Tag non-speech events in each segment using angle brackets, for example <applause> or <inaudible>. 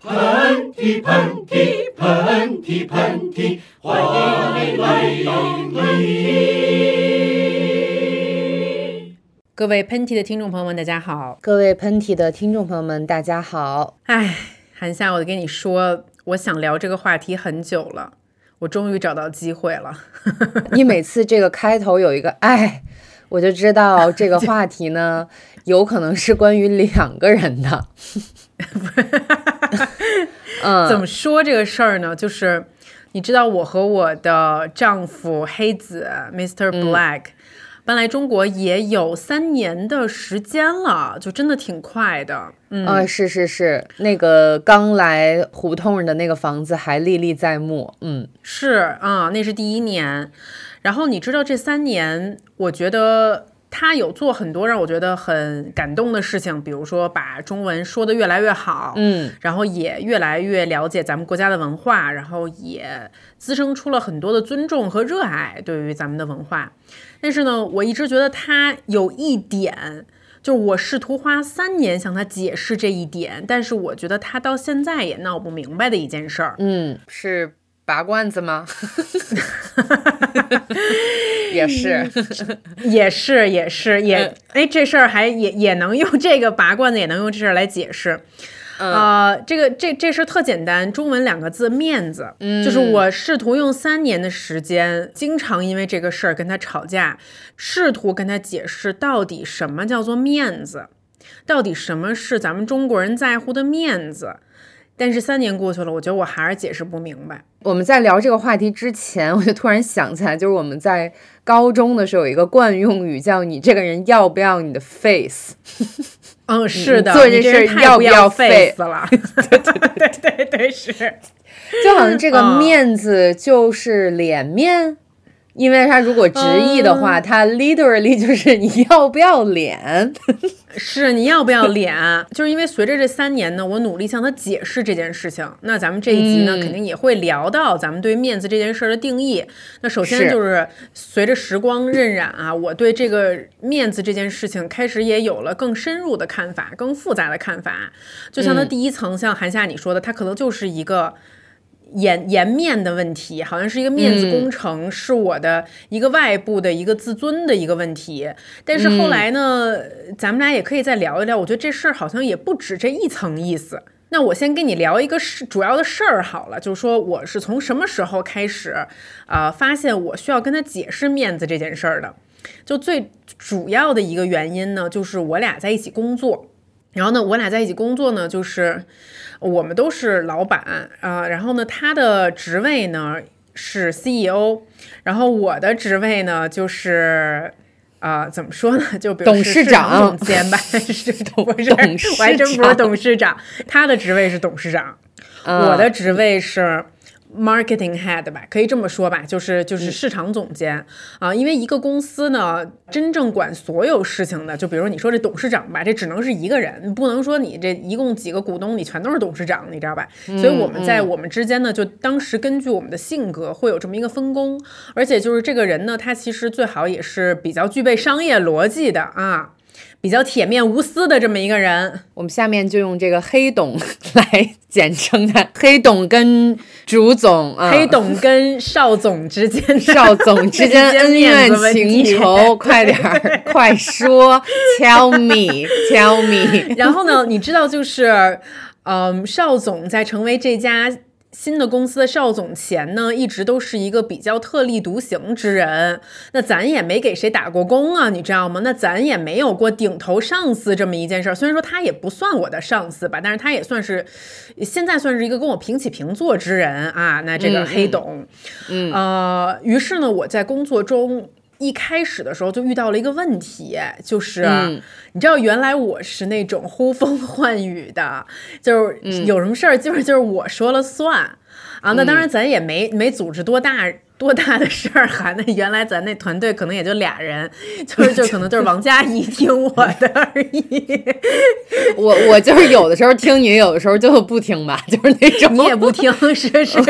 喷嚏喷嚏喷嚏喷嚏，欢迎你来到喷嚏。各位喷嚏的听众朋友们，大家好。各位喷嚏的听众朋友们，大家好。哎，韩夏，我跟你说，我想聊这个话题很久了，我终于找到机会了。你每次这个开头有一个哎，我就知道这个话题呢，有可能是关于两个人的。<laughs> 嗯，怎么说这个事儿呢？就是你知道，我和我的丈夫黑子 Mr. Black 搬来中国也有三年的时间了，就真的挺快的。嗯，是是是，那个刚来胡同的那个房子还历历在目。嗯，是啊，那是第一年。然后你知道，这三年，我觉得。他有做很多让我觉得很感动的事情，比如说把中文说得越来越好，嗯，然后也越来越了解咱们国家的文化，然后也滋生出了很多的尊重和热爱对于咱们的文化。但是呢，我一直觉得他有一点，就是我试图花三年向他解释这一点，但是我觉得他到现在也闹不明白的一件事儿，嗯，是。拔罐子吗？<laughs> 也是，也是，也是，也哎，这事儿还也也能用这个拔罐子，也能用这事儿来解释。呃，这个这这事儿特简单，中文两个字“面子”，就是我试图用三年的时间，经常因为这个事儿跟他吵架，试图跟他解释到底什么叫做面子，到底什么是咱们中国人在乎的面子。但是三年过去了，我觉得我还是解释不明白。我们在聊这个话题之前，我就突然想起来，就是我们在高中的时候有一个惯用语，叫“你这个人要不要你的 face”。嗯，是的，做这事儿要不要 face 了？<laughs> 对对对对对，是。就好像这个面子就是脸面。因为他如果直译的话，他 literally 就是你要不要脸？<laughs> 是你要不要脸？就是因为随着这三年呢，我努力向他解释这件事情。那咱们这一集呢，肯定也会聊到咱们对面子这件事的定义。那首先就是随着时光荏苒啊，我对这个面子这件事情开始也有了更深入的看法，更复杂的看法。就像他第一层，像韩夏你说的，他可能就是一个。颜颜面的问题，好像是一个面子工程，是我的一个外部的一个自尊的一个问题。但是后来呢，咱们俩也可以再聊一聊。我觉得这事儿好像也不止这一层意思。那我先跟你聊一个事主要的事儿好了，就是说我是从什么时候开始，呃，发现我需要跟他解释面子这件事儿的。就最主要的一个原因呢，就是我俩在一起工作。然后呢，我俩在一起工作呢，就是我们都是老板啊。然后呢，他的职位呢是 CEO，然后我的职位呢就是啊，怎么说呢？就比如董事长总监吧，是董事长，我还真不是董事长。他的职位是董事长，我的职位是。Marketing head 吧，可以这么说吧，就是就是市场总监啊。因为一个公司呢，真正管所有事情的，就比如你说这董事长吧，这只能是一个人，不能说你这一共几个股东，你全都是董事长，你知道吧？所以我们在我们之间呢，就当时根据我们的性格会有这么一个分工，而且就是这个人呢，他其实最好也是比较具备商业逻辑的啊。比较铁面无私的这么一个人，我们下面就用这个黑董 <laughs> 来简称他。黑董跟朱总，黑董跟邵总之间，邵总之间 <laughs> 恩怨情仇，<laughs> 快点儿，快说，tell me，tell me。然后呢，你知道就是，嗯，邵总在成为这家。新的公司的邵总前呢，一直都是一个比较特立独行之人。那咱也没给谁打过工啊，你知道吗？那咱也没有过顶头上司这么一件事儿。虽然说他也不算我的上司吧，但是他也算是现在算是一个跟我平起平坐之人啊。那这个黑董，嗯呃，于是呢，我在工作中。一开始的时候就遇到了一个问题，就是你知道，原来我是那种呼风唤雨的，就是有什么事儿基本就是我说了算啊。那当然，咱也没没组织多大。多大的事儿哈？那原来咱那团队可能也就俩人，<laughs> 就是就可能就是王佳怡听我的而已。<laughs> 我我就是有的时候听你，有的时候就不听吧，<laughs> 就是那种。你也不听，是是是，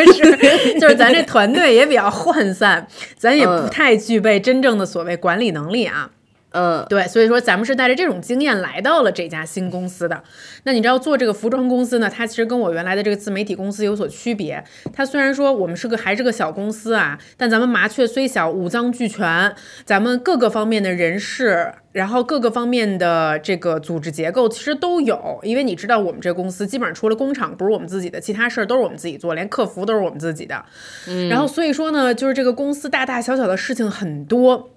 就是咱这团队也比较涣散，咱也不太具备真正的所谓管理能力啊。嗯，对，所以说咱们是带着这种经验来到了这家新公司的。那你知道做这个服装公司呢，它其实跟我原来的这个自媒体公司有所区别。它虽然说我们是个还是个小公司啊，但咱们麻雀虽小，五脏俱全，咱们各个方面的人事，然后各个方面的这个组织结构其实都有。因为你知道我们这公司基本上除了工厂不是我们自己的，其他事儿都是我们自己做，连客服都是我们自己的。嗯，然后所以说呢，就是这个公司大大小小的事情很多。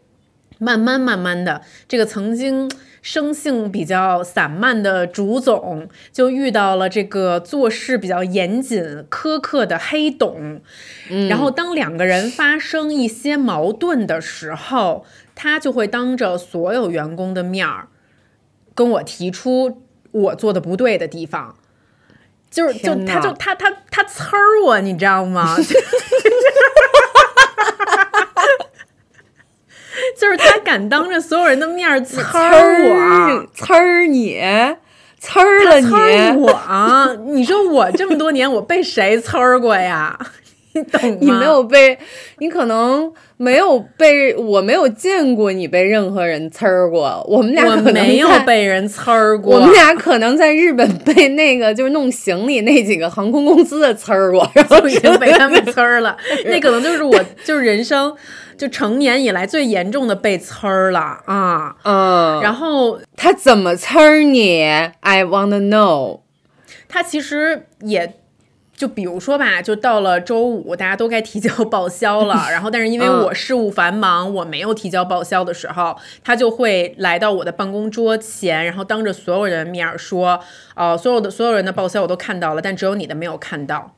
慢慢慢慢的，这个曾经生性比较散漫的竹总，就遇到了这个做事比较严谨苛刻的黑董。嗯，然后当两个人发生一些矛盾的时候，他就会当着所有员工的面儿跟我提出我做的不对的地方，就是就他就他他他呲儿我，你知道吗？<laughs> 就是他敢当着所有人的面呲儿我，呲儿你，呲儿了你，我啊！你说我这么多年我被谁呲儿过呀？你懂吗？你没有被，你可能没有被，我没有见过你被任何人呲儿过。我们俩可能没有被人呲儿过。我们俩可能在日本被那个就是弄行李那几个航空公司的呲儿过，然后 <laughs> 已经被他们呲儿了。那可能就是我，就是人生。就成年以来最严重的被呲儿了啊！嗯，然后他怎么呲儿你？I wanna know。他其实也就比如说吧，就到了周五，大家都该提交报销了。<laughs> 然后，但是因为我事务繁忙，我没有提交报销的时候，他就会来到我的办公桌前，然后当着所有人的面说：“哦，所有的所有人的报销我都看到了，但只有你的没有看到。”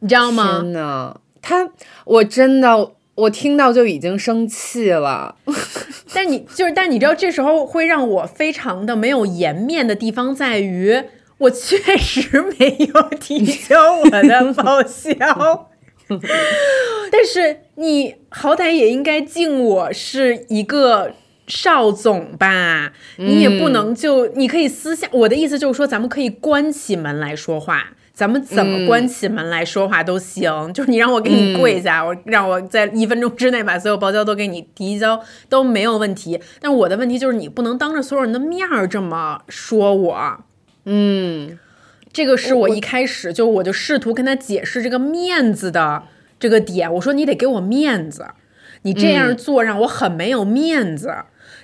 你知道吗？天呐，他我真的。我听到就已经生气了，<laughs> 但你就是，但你知道这时候会让我非常的没有颜面的地方在于，我确实没有提交我的报销，<laughs> 但是你好歹也应该敬我是一个邵总吧，你也不能就，你可以私下，我的意思就是说，咱们可以关起门来说话。咱们怎么关起门来说话都行，就是你让我给你跪下，我让我在一分钟之内把所有报销都给你提交都没有问题。但我的问题就是你不能当着所有人的面儿这么说我。嗯，这个是我一开始就我就试图跟他解释这个面子的这个点，我说你得给我面子，你这样做让我很没有面子。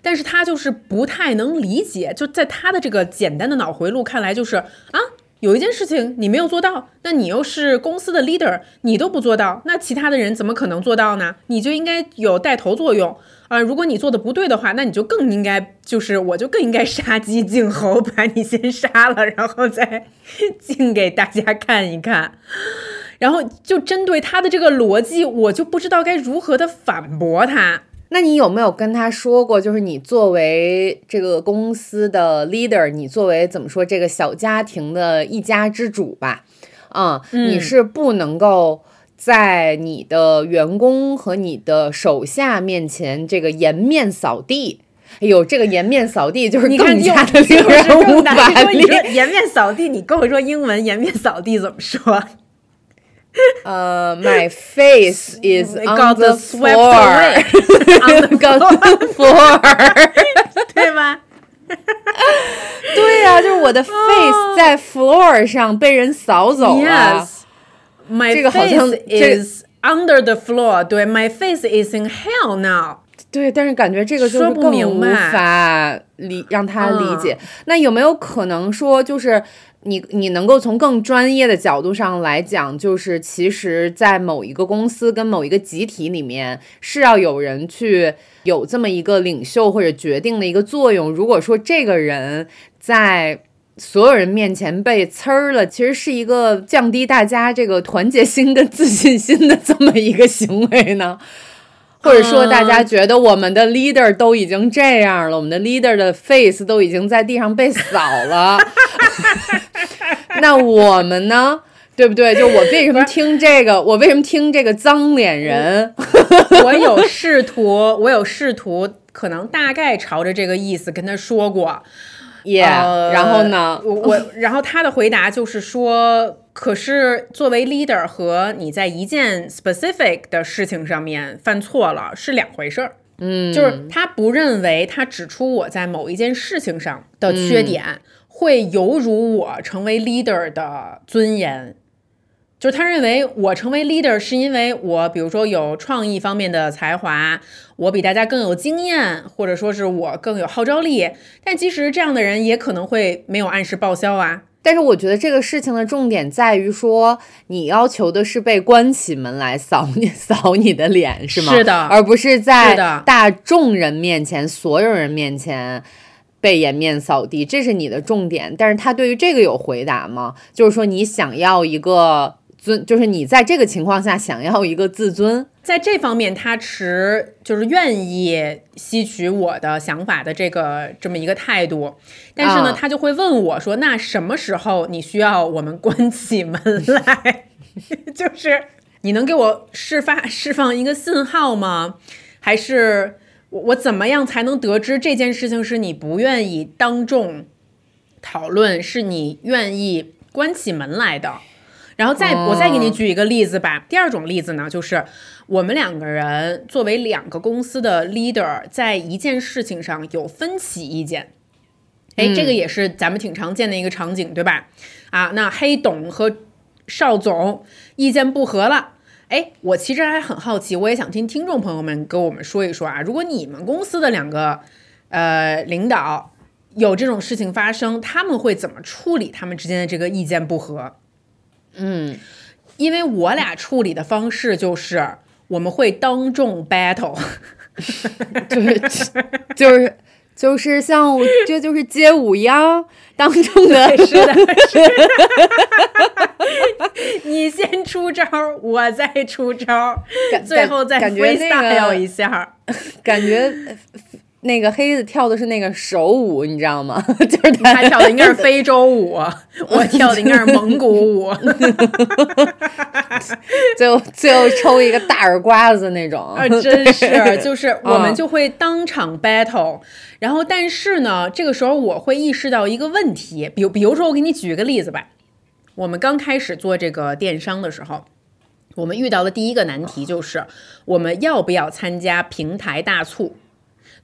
但是他就是不太能理解，就在他的这个简单的脑回路看来就是啊。有一件事情你没有做到，那你又是公司的 leader，你都不做到，那其他的人怎么可能做到呢？你就应该有带头作用啊！如果你做的不对的话，那你就更应该，就是我就更应该杀鸡儆猴，<laughs> 把你先杀了，然后再 <laughs> 敬给大家看一看。然后就针对他的这个逻辑，我就不知道该如何的反驳他。那你有没有跟他说过，就是你作为这个公司的 leader，你作为怎么说这个小家庭的一家之主吧？嗯，你是不能够在你的员工和你的手下面前这个颜面扫地。哎呦，这个颜面扫地就是更加的令人无法理解。颜面扫地，你跟我说英文颜面扫地怎么说？呃，My face is <laughs> on the floor，on the floor，<laughs> 对吗？对呀，就是我的 face 在 floor 上被人扫走了。My face is under the floor，对，My face is in hell now。对，但是感觉这个就是更无法理让他理解。那有没有可能说，就是？你你能够从更专业的角度上来讲，就是其实，在某一个公司跟某一个集体里面，是要有人去有这么一个领袖或者决定的一个作用。如果说这个人在所有人面前被呲儿了，其实是一个降低大家这个团结心跟自信心的这么一个行为呢？<laughs> 或者说，大家觉得我们的 leader 都已经这样了，我们的 leader 的 face 都已经在地上被扫了 <laughs> <laughs> 那我们呢？对不对？就我为什么听这个？我为什么听这个脏脸人？我有试图，我有试图，可能大概朝着这个意思跟他说过。耶，然后呢？我我，然后他的回答就是说。<laughs> 可是，作为 leader 和你在一件 specific 的事情上面犯错了是两回事儿。嗯，就是他不认为他指出我在某一件事情上的缺点，会犹如我成为 leader 的尊严。就是他认为我成为 leader 是因为我，比如说有创意方面的才华，我比大家更有经验，或者说是我更有号召力。但其实这样的人，也可能会没有按时报销啊。但是我觉得这个事情的重点在于说，你要求的是被关起门来扫你 <laughs> 扫你的脸，是吗？是的，而不是在大众人面前、所有人面前被颜面扫地，这是你的重点。但是他对于这个有回答吗？就是说你想要一个。尊就是你在这个情况下想要一个自尊，在这方面他持就是愿意吸取我的想法的这个这么一个态度，但是呢，他就会问我说：“那什么时候你需要我们关起门来？<laughs> 就是你能给我释发释放一个信号吗？还是我我怎么样才能得知这件事情是你不愿意当众讨论，是你愿意关起门来的？”然后再我再给你举一个例子吧。第二种例子呢，就是我们两个人作为两个公司的 leader，在一件事情上有分歧意见。哎，这个也是咱们挺常见的一个场景，对吧？啊，那黑董和邵总意见不合了。哎，我其实还很好奇，我也想听听众朋友们跟我们说一说啊，如果你们公司的两个呃领导有这种事情发生，他们会怎么处理他们之间的这个意见不合？嗯，因为我俩处理的方式就是我们会当众 battle，<laughs> 就是就是就是像这就是街舞一样，当众的，是的，<laughs> 你先出招，我再出招，最后再 freestyle 一下，感觉。那个黑子跳的是那个手舞，你知道吗？<laughs> 就是他跳的应该是 <laughs> 非洲舞，<laughs> 我跳的应该是蒙古舞。最后最后抽一个大耳刮子那种，啊，真是，就是我们就会当场 battle。然后，但是呢，这个时候我会意识到一个问题，比比如说，我给你举一个例子吧。我们刚开始做这个电商的时候，我们遇到的第一个难题就是我们要不要参加平台大促。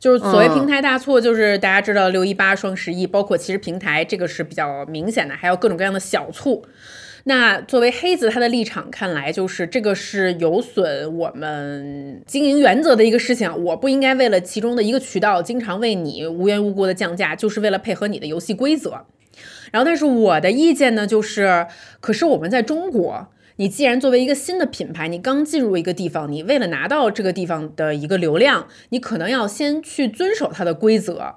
就是所谓平台大促，就是大家知道六一八、双十一，包括其实平台这个是比较明显的，还有各种各样的小促。那作为黑子他的立场看来，就是这个是有损我们经营原则的一个事情。我不应该为了其中的一个渠道，经常为你无缘无故的降价，就是为了配合你的游戏规则。然后，但是我的意见呢，就是，可是我们在中国。你既然作为一个新的品牌，你刚进入一个地方，你为了拿到这个地方的一个流量，你可能要先去遵守它的规则，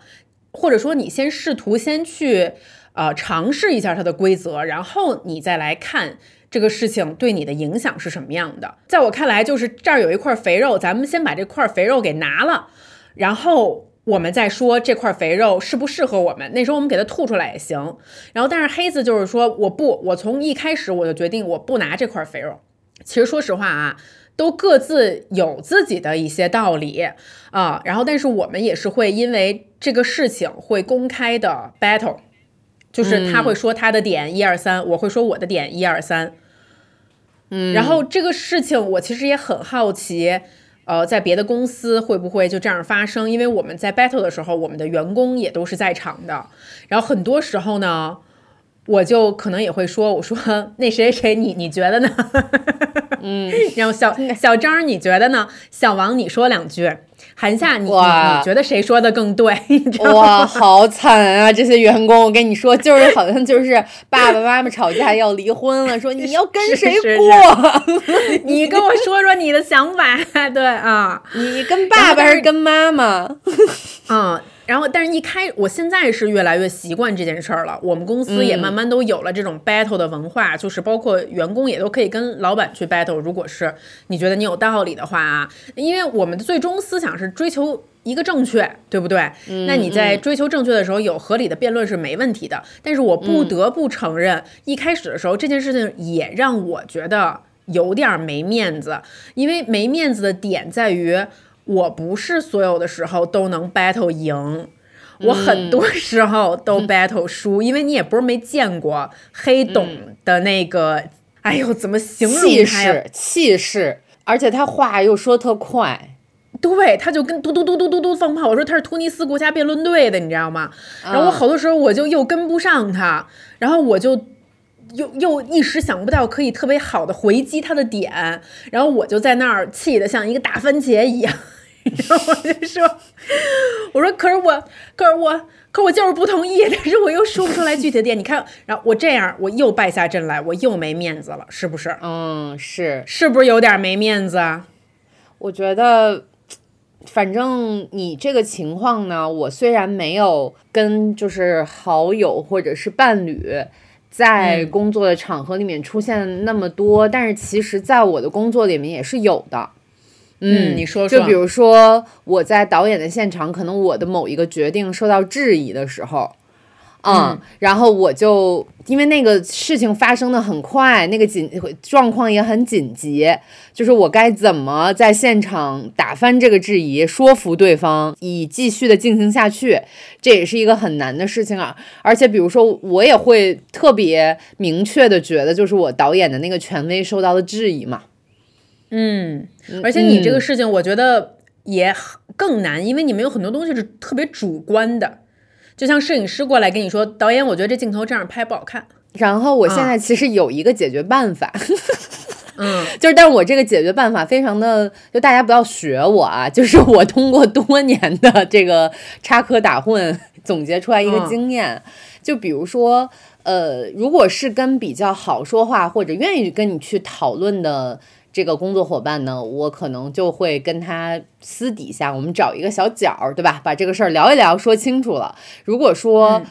或者说你先试图先去呃尝试一下它的规则，然后你再来看这个事情对你的影响是什么样的。在我看来，就是这儿有一块肥肉，咱们先把这块肥肉给拿了，然后。我们在说这块肥肉适不适合我们，那时候我们给它吐出来也行。然后，但是黑子就是说，我不，我从一开始我就决定我不拿这块肥肉。其实说实话啊，都各自有自己的一些道理啊。然后，但是我们也是会因为这个事情会公开的 battle，就是他会说他的点一二三，我会说我的点一二三。嗯，然后这个事情我其实也很好奇。呃，在别的公司会不会就这样发生？因为我们在 battle 的时候，我们的员工也都是在场的。然后很多时候呢，我就可能也会说：“我说那谁谁，你你觉得呢？”嗯，然后小小张你觉得呢？小王你说两句。韩夏，你你你觉得谁说的更对？<laughs> 哇，好惨啊！这些员工，我跟你说，就是好像就是爸爸妈妈吵架要离婚了，说你要跟谁过？你跟我说说你的想法。对啊，你跟爸爸还是跟妈妈？<laughs> 嗯。然后，但是一开，我现在是越来越习惯这件事儿了。我们公司也慢慢都有了这种 battle 的文化，就是包括员工也都可以跟老板去 battle。如果是你觉得你有道理的话啊，因为我们的最终思想是追求一个正确，对不对？那你在追求正确的时候，有合理的辩论是没问题的。但是我不得不承认，一开始的时候这件事情也让我觉得有点没面子，因为没面子的点在于。我不是所有的时候都能 battle 赢，我很多时候都 battle 输，因为你也不是没见过黑董的那个，哎呦，怎么形容气势？气势，而且他话又说特快。对，他就跟嘟嘟嘟嘟嘟嘟放炮。我说他是突尼斯国家辩论队的，你知道吗？然后我好多时候我就又跟不上他，然后我就又又一时想不到可以特别好的回击他的点，然后我就在那儿气得像一个大番茄一样。然后我就说，<laughs> 我说可是我，可是我，可我就是不同意，<laughs> 但是我又说不出来具体的点。你看，然后我这样，我又败下阵来，我又没面子了，是不是？嗯，是，是不是有点没面子啊？我觉得，反正你这个情况呢，我虽然没有跟就是好友或者是伴侣在工作的场合里面出现那么多，但是其实在我的工作里面也是有的。嗯，你说说，就比如说我在导演的现场，可能我的某一个决定受到质疑的时候，嗯，然后我就因为那个事情发生的很快，那个紧状况也很紧急，就是我该怎么在现场打翻这个质疑，说服对方以继续的进行下去，这也是一个很难的事情啊。而且比如说，我也会特别明确的觉得，就是我导演的那个权威受到了质疑嘛。嗯，而且你这个事情，我觉得也更难，因为你们有很多东西是特别主观的，就像摄影师过来跟你说，导演，我觉得这镜头这样拍不好看。然后我现在其实有一个解决办法，嗯，<laughs> 就是，但是我这个解决办法非常的，就大家不要学我啊，就是我通过多年的这个插科打诨总结出来一个经验，就比如说，呃，如果是跟比较好说话或者愿意跟你去讨论的。这个工作伙伴呢，我可能就会跟他私底下，我们找一个小角，对吧？把这个事儿聊一聊，说清楚了。如果说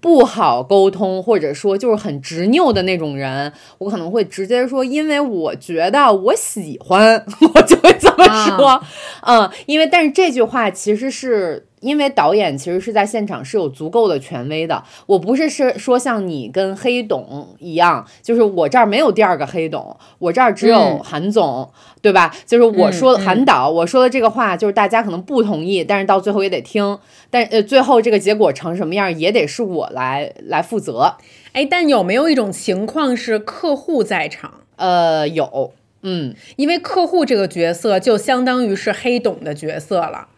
不好沟通，或者说就是很执拗的那种人，我可能会直接说，因为我觉得我喜欢，<laughs> 我就会这么说。嗯，因为但是这句话其实是。因为导演其实是在现场是有足够的权威的，我不是是说像你跟黑董一样，就是我这儿没有第二个黑董，我这儿只有韩总，对吧？就是我说韩导，我说的这个话，就是大家可能不同意，但是到最后也得听，但呃最后这个结果成什么样，也得是我来来负责。哎，但有没有一种情况是客户在场？呃，有，嗯，因为客户这个角色就相当于是黑董的角色了。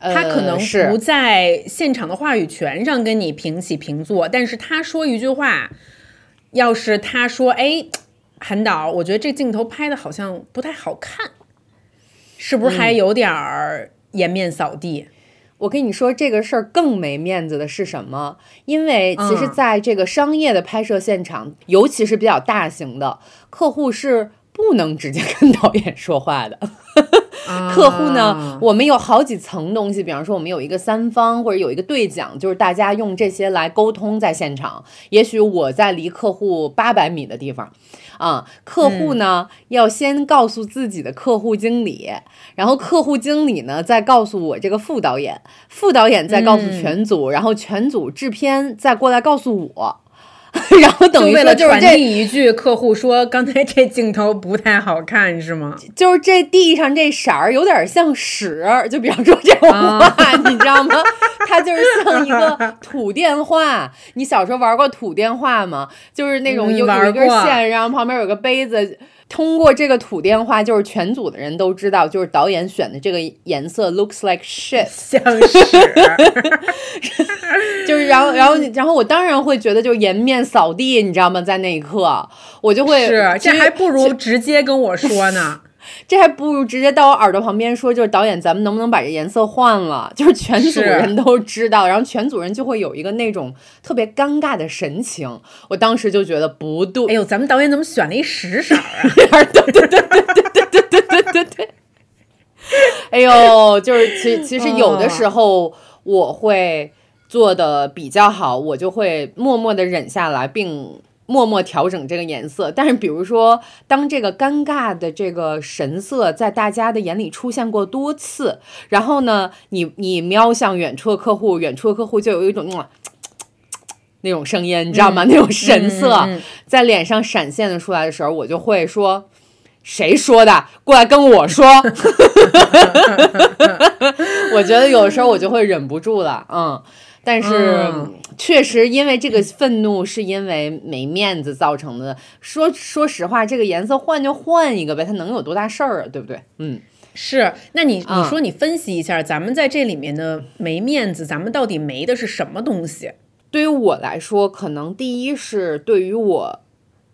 他可能不在现场的话语权上跟你平起平坐，但是他说一句话，要是他说：“哎，韩导，我觉得这镜头拍的好像不太好看，是不是还有点儿颜面扫地？”我跟你说，这个事儿更没面子的是什么？因为其实在这个商业的拍摄现场，尤其是比较大型的客户是。不能直接跟导演说话的客户呢？我们有好几层东西，比方说我们有一个三方或者有一个对讲，就是大家用这些来沟通在现场。也许我在离客户八百米的地方，啊，客户呢要先告诉自己的客户经理，然后客户经理呢再告诉我这个副导演，副导演再告诉全组，然后全组制片再过来告诉我。<laughs> 然后等于为了传递一句，客户说刚才这镜头不太好看，是吗？就是这地上这色儿有点像屎，就比方说这种话，<laughs> 你知道吗？它就是像一个土电话。你小时候玩过土电话吗？就是那种有有一根线，然后旁边有个杯子。通过这个土电话，就是全组的人都知道，就是导演选的这个颜色 looks like shit，像屎。就是然后然后然后我当然会觉得就颜面扫地，你知道吗？在那一刻，我就会是这还不如直接跟我说呢。这还不如直接到我耳朵旁边说，就是导演，咱们能不能把这颜色换了？<laughs> 就是全组人都知道，然后全组人就会有一个那种特别尴尬的神情。我当时就觉得不对，哎呦，咱们导演怎么选了一屎色啊？<laughs> 对对对对对对对对对对对。哎呦，就是其其实有的时候我会做的比较好，我就会默默的忍下来，并。默默调整这个颜色，但是比如说，当这个尴尬的这个神色在大家的眼里出现过多次，然后呢，你你瞄向远处的客户，远处的客户就有一种那种声音，你知道吗？那种神色在脸上闪现的出来的时候，我就会说：“谁说的？过来跟我说。<laughs> ”我觉得有的时候我就会忍不住了，嗯。但是确实，因为这个愤怒是因为没面子造成的。说说实话，这个颜色换就换一个呗，它能有多大事儿啊？对不对？嗯，是，那你你说你分析一下，咱们在这里面的没面子，咱们到底没的是什么东西？对于我来说，可能第一是对于我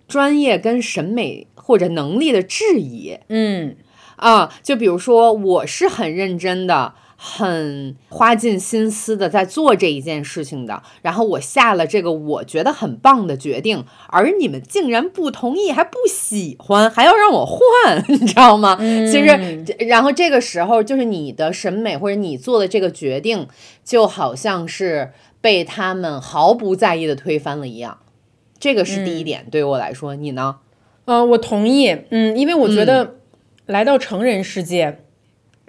专业跟审美或者能力的质疑。嗯，啊，就比如说，我是很认真的。很花尽心思的在做这一件事情的，然后我下了这个我觉得很棒的决定，而你们竟然不同意，还不喜欢，还要让我换，<laughs> 你知道吗？其实，然后这个时候就是你的审美或者你做的这个决定，就好像是被他们毫不在意的推翻了一样。这个是第一点，对于我来说，你呢？呃，我同意，嗯，因为我觉得来到成人世界。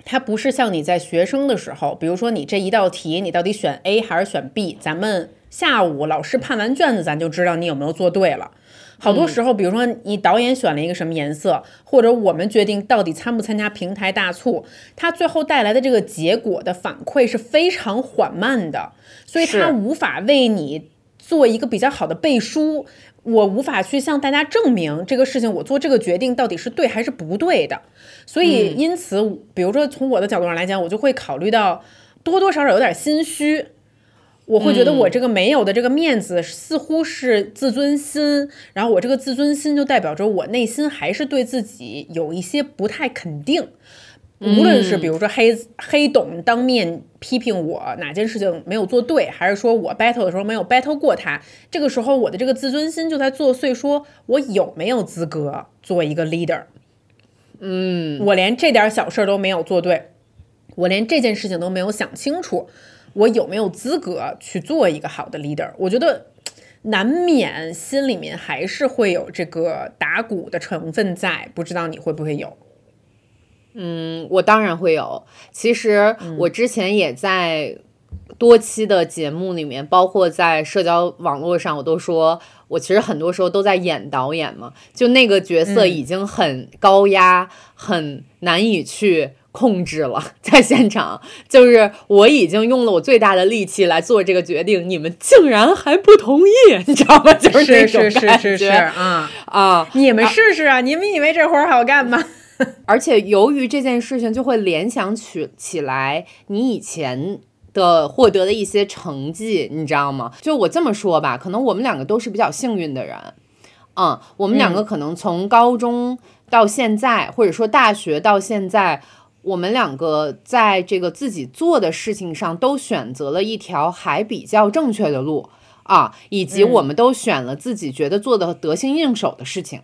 它不是像你在学生的时候，比如说你这一道题，你到底选 A 还是选 B？咱们下午老师判完卷子，咱就知道你有没有做对了。好多时候，比如说你导演选了一个什么颜色，或者我们决定到底参不参加平台大促，它最后带来的这个结果的反馈是非常缓慢的，所以它无法为你做一个比较好的背书。我无法去向大家证明这个事情，我做这个决定到底是对还是不对的。所以，因此，比如说从我的角度上来讲，我就会考虑到多多少少有点心虚。我会觉得我这个没有的这个面子，似乎是自尊心。然后我这个自尊心就代表着我内心还是对自己有一些不太肯定。无论是比如说黑黑董当面批评我哪件事情没有做对，还是说我 battle 的时候没有 battle 过他，这个时候我的这个自尊心就在作祟，说我有没有资格做一个 leader？嗯，我连这点小事都没有做对，我连这件事情都没有想清楚，我有没有资格去做一个好的 leader？我觉得难免心里面还是会有这个打鼓的成分在，不知道你会不会有？嗯，我当然会有。其实我之前也在多期的节目里面，包括在社交网络上，我都说我其实很多时候都在演导演嘛。就那个角色已经很高压，很难以去控制了。<laughs> 在现场，就是我已经用了我最大的力气来做这个决定，你们竟然还不同意，<laughs> 你知道吗？就是是是是是是啊啊！你们试试啊！你们以为这活儿好干吗？<laughs> 而且由于这件事情，就会联想起起来你以前的获得的一些成绩，你知道吗？就我这么说吧，可能我们两个都是比较幸运的人，嗯，我们两个可能从高中到现在，或者说大学到现在，我们两个在这个自己做的事情上都选择了一条还比较正确的路啊，以及我们都选了自己觉得做的得心应手的事情。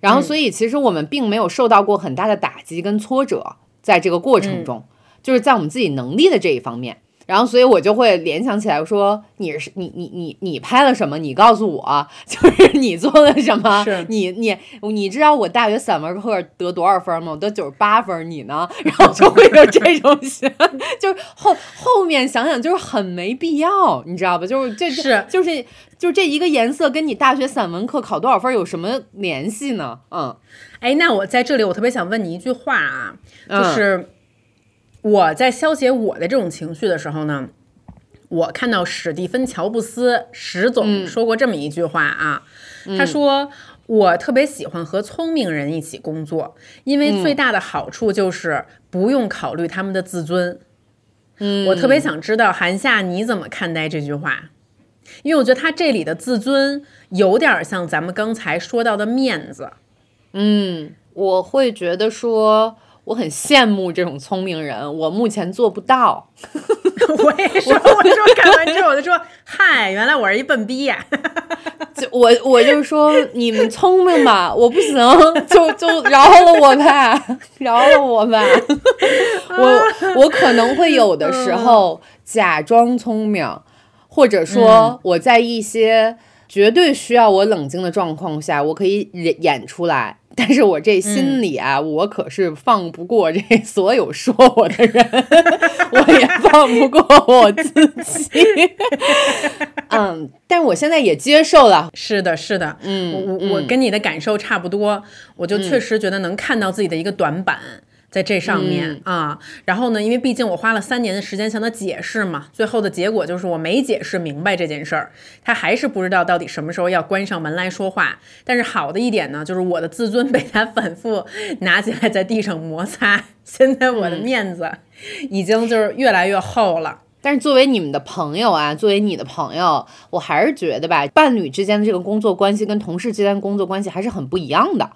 然后，所以其实我们并没有受到过很大的打击跟挫折，在这个过程中，就是在我们自己能力的这一方面。然后，所以我就会联想起来，说你是你你你你拍了什么？你告诉我，<laughs> 就是你做了什么？你你你知道我大学散文课得多少分吗？我得九十八分，你呢？然后就会有这种想，就是后后面想想就是很没必要，你知道吧？就是这是就是就这一个颜色跟你大学散文课考多少分有什么联系呢？嗯，哎，那我在这里我特别想问你一句话啊，就是。我在消解我的这种情绪的时候呢，我看到史蒂芬·乔布斯史总说过这么一句话啊，他说：“我特别喜欢和聪明人一起工作，因为最大的好处就是不用考虑他们的自尊。”嗯，我特别想知道韩夏你怎么看待这句话？因为我觉得他这里的自尊有点像咱们刚才说到的面子。嗯，我会觉得说。我很羡慕这种聪明人，我目前做不到。<laughs> 我也说，<laughs> 我说看完之后我就说，嗨，原来我是一笨逼呀！<laughs> 就我我就说你们聪明吧，我不行，就就饶了我吧，饶了我吧。我我可能会有的时候假装聪明，或者说我在一些绝对需要我冷静的状况下，我可以演演出来。但是我这心里啊，我可是放不过这 <laughs> 所有说我的人，<laughs> 我也放不过我自己。嗯，但是我现在也接受了。是的，是的，嗯，我我我跟你的感受差不多，我就确实觉得能看到自己的一个短板，在这上面啊，然后呢，因为毕竟我花了三年的时间向他解释嘛，最后的结果就是我没解释明白这件事儿，他还是不知道到底什么时候要关上门来说话。但是好的一点呢，就是我的自尊被他反复拿起来在地上摩擦，<laughs> 现在我的面子已经就是越来越厚了。但是作为你们的朋友啊，作为你的朋友，我还是觉得吧，伴侣之间的这个工作关系跟同事之间的工作关系还是很不一样的。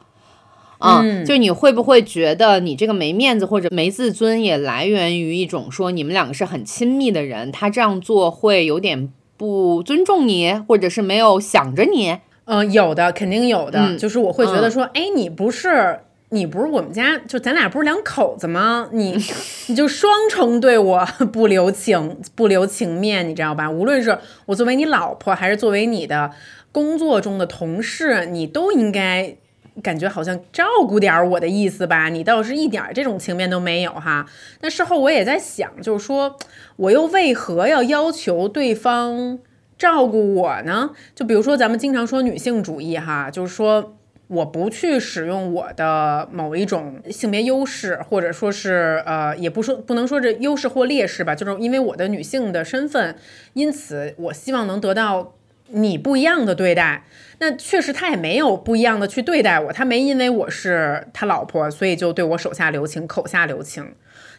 嗯，就你会不会觉得你这个没面子或者没自尊，也来源于一种说你们两个是很亲密的人，他这样做会有点不尊重你，或者是没有想着你？嗯，有的，肯定有的。就是我会觉得说，哎，你不是你不是我们家，就咱俩不是两口子吗？你 <laughs> 你就双重对我不留情不留情面，你知道吧？无论是我作为你老婆，还是作为你的工作中的同事，你都应该。感觉好像照顾点儿我的意思吧，你倒是一点这种情面都没有哈。那事后我也在想，就是说我又为何要要求对方照顾我呢？就比如说咱们经常说女性主义哈，就是说我不去使用我的某一种性别优势，或者说是呃，也不说不能说这优势或劣势吧，就是因为我的女性的身份，因此我希望能得到。你不一样的对待，那确实他也没有不一样的去对待我，他没因为我是他老婆，所以就对我手下留情、口下留情。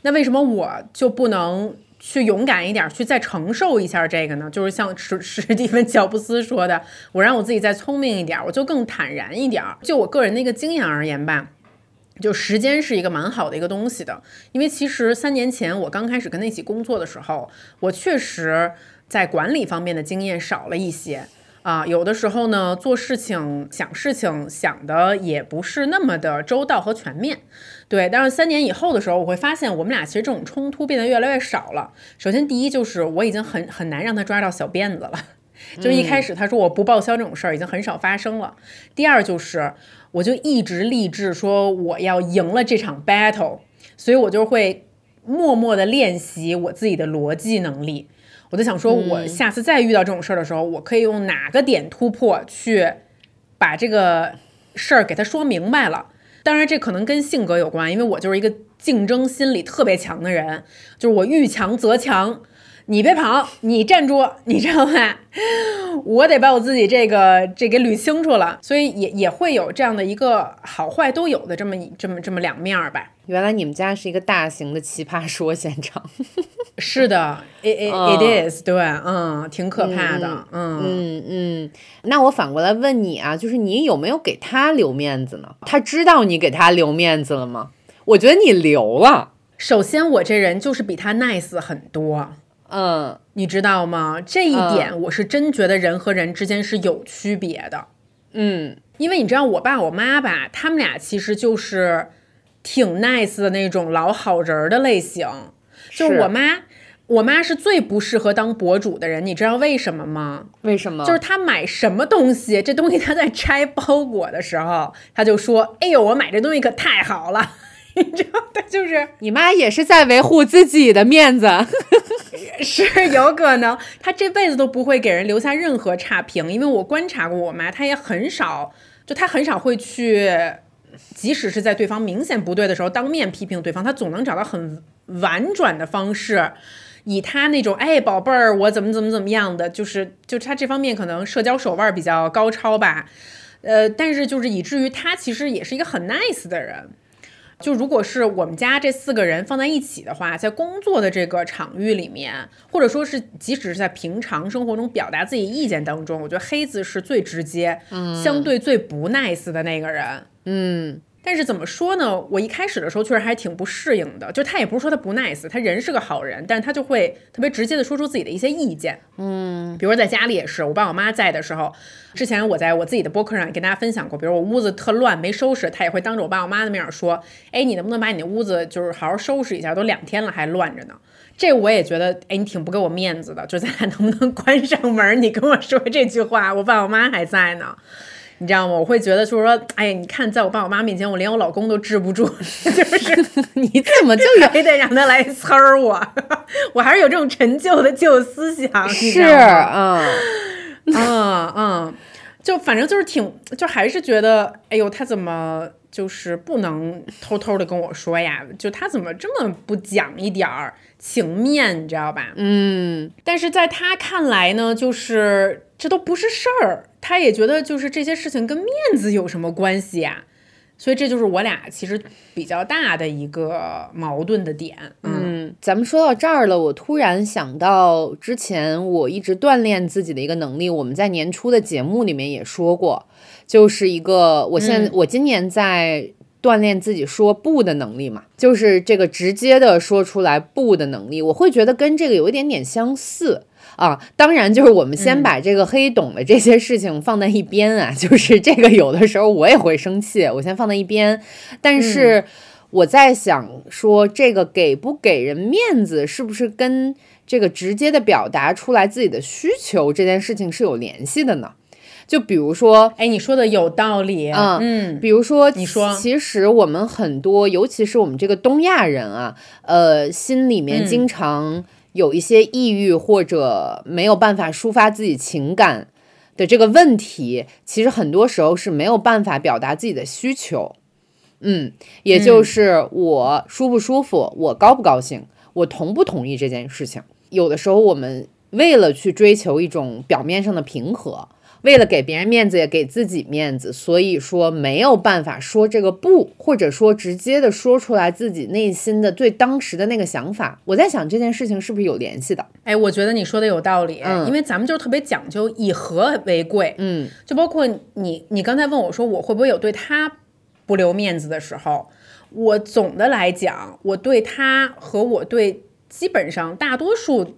那为什么我就不能去勇敢一点，去再承受一下这个呢？就是像史史蒂芬·乔布斯说的，我让我自己再聪明一点，我就更坦然一点。就我个人的一个经验而言吧，就时间是一个蛮好的一个东西的，因为其实三年前我刚开始跟他一起工作的时候，我确实。在管理方面的经验少了一些啊，有的时候呢，做事情想事情想的也不是那么的周到和全面，对。但是三年以后的时候，我会发现我们俩其实这种冲突变得越来越少了。首先，第一就是我已经很很难让他抓到小辫子了，就一开始他说我不报销这种事儿已经很少发生了。第二就是，我就一直立志说我要赢了这场 battle，所以我就会默默的练习我自己的逻辑能力。我就想说，我下次再遇到这种事儿的时候，我可以用哪个点突破去把这个事儿给他说明白了。当然，这可能跟性格有关，因为我就是一个竞争心理特别强的人，就是我遇强则强。你别跑，你站住，你知道吧？<laughs> 我得把我自己这个这给捋清楚了，所以也也会有这样的一个好坏都有的这么这么这么两面儿吧。原来你们家是一个大型的奇葩说现场。<laughs> 是的，it it it is，对，嗯，挺可怕的，嗯嗯嗯。那我反过来问你啊，就是你有没有给他留面子呢？他知道你给他留面子了吗？我觉得你留了。首先，我这人就是比他 nice 很多。嗯，你知道吗？这一点我是真觉得人和人之间是有区别的。嗯，因为你知道我爸我妈吧，他们俩其实就是挺 nice 的那种老好人的类型。就我妈，我妈是最不适合当博主的人，你知道为什么吗？为什么？就是她买什么东西，这东西她在拆包裹的时候，她就说：“哎呦，我买这东西可太好了。<laughs> ”你知道，他就是你妈也是在维护自己的面子，<laughs> 是有可能，她这辈子都不会给人留下任何差评，因为我观察过我妈，她也很少，就她很少会去，即使是在对方明显不对的时候当面批评对方，他总能找到很婉转的方式，以他那种哎宝贝儿，我怎么怎么怎么样的，就是就他这方面可能社交手腕比较高超吧，呃，但是就是以至于他其实也是一个很 nice 的人。就如果是我们家这四个人放在一起的话，在工作的这个场域里面，或者说是即使是在平常生活中表达自己意见当中，我觉得黑子是最直接，嗯，相对最不 nice 的那个人，嗯。但是怎么说呢？我一开始的时候确实还挺不适应的。就他也不是说他不 nice，他人是个好人，但是他就会特别直接的说出自己的一些意见。嗯，比如在家里也是，我爸我妈在的时候，之前我在我自己的播客上也跟大家分享过，比如我屋子特乱没收拾，他也会当着我爸我妈的面说：“哎，你能不能把你那屋子就是好好收拾一下？都两天了还乱着呢。”这我也觉得，哎，你挺不给我面子的。就咱俩能不能关上门？你跟我说这句话，我爸我妈还在呢。你知道吗？我会觉得就是说，哎，你看，在我爸我妈面前，我连我老公都治不住，<laughs> 就是你怎么就非得让他来呲儿我？<laughs> 我还是有这种陈旧的旧思想，是，嗯，<laughs> 嗯嗯。就反正就是挺，就还是觉得，哎呦，他怎么就是不能偷偷的跟我说呀？就他怎么这么不讲一点儿情面，你知道吧？嗯，但是在他看来呢，就是这都不是事儿，他也觉得就是这些事情跟面子有什么关系呀？所以这就是我俩其实比较大的一个矛盾的点。嗯，咱们说到这儿了，我突然想到之前我一直锻炼自己的一个能力，我们在年初的节目里面也说过，就是一个我现我今年在锻炼自己说不的能力嘛，就是这个直接的说出来不的能力，我会觉得跟这个有一点点相似。啊，当然，就是我们先把这个黑懂的这些事情放在一边啊，<laughs> 就是这个有的时候我也会生气，我先放在一边。但是我在想说，这个给不给人面子，是不是跟这个直接的表达出来自己的需求这件事情是有联系的呢？就比如说，哎，你说的有道理，啊嗯，比如说，你说，其实我们很多，尤其是我们这个东亚人啊，呃，心里面经常。有一些抑郁或者没有办法抒发自己情感的这个问题，其实很多时候是没有办法表达自己的需求。嗯，也就是我舒不舒服，我高不高兴，我同不同意这件事情。有的时候我们为了去追求一种表面上的平和。为了给别人面子，也给自己面子，所以说没有办法说这个不，或者说直接的说出来自己内心的对当时的那个想法。我在想这件事情是不是有联系的？哎，我觉得你说的有道理，因为咱们就特别讲究以和为贵，嗯，就包括你，你刚才问我说我会不会有对他不留面子的时候，我总的来讲，我对他和我对基本上大多数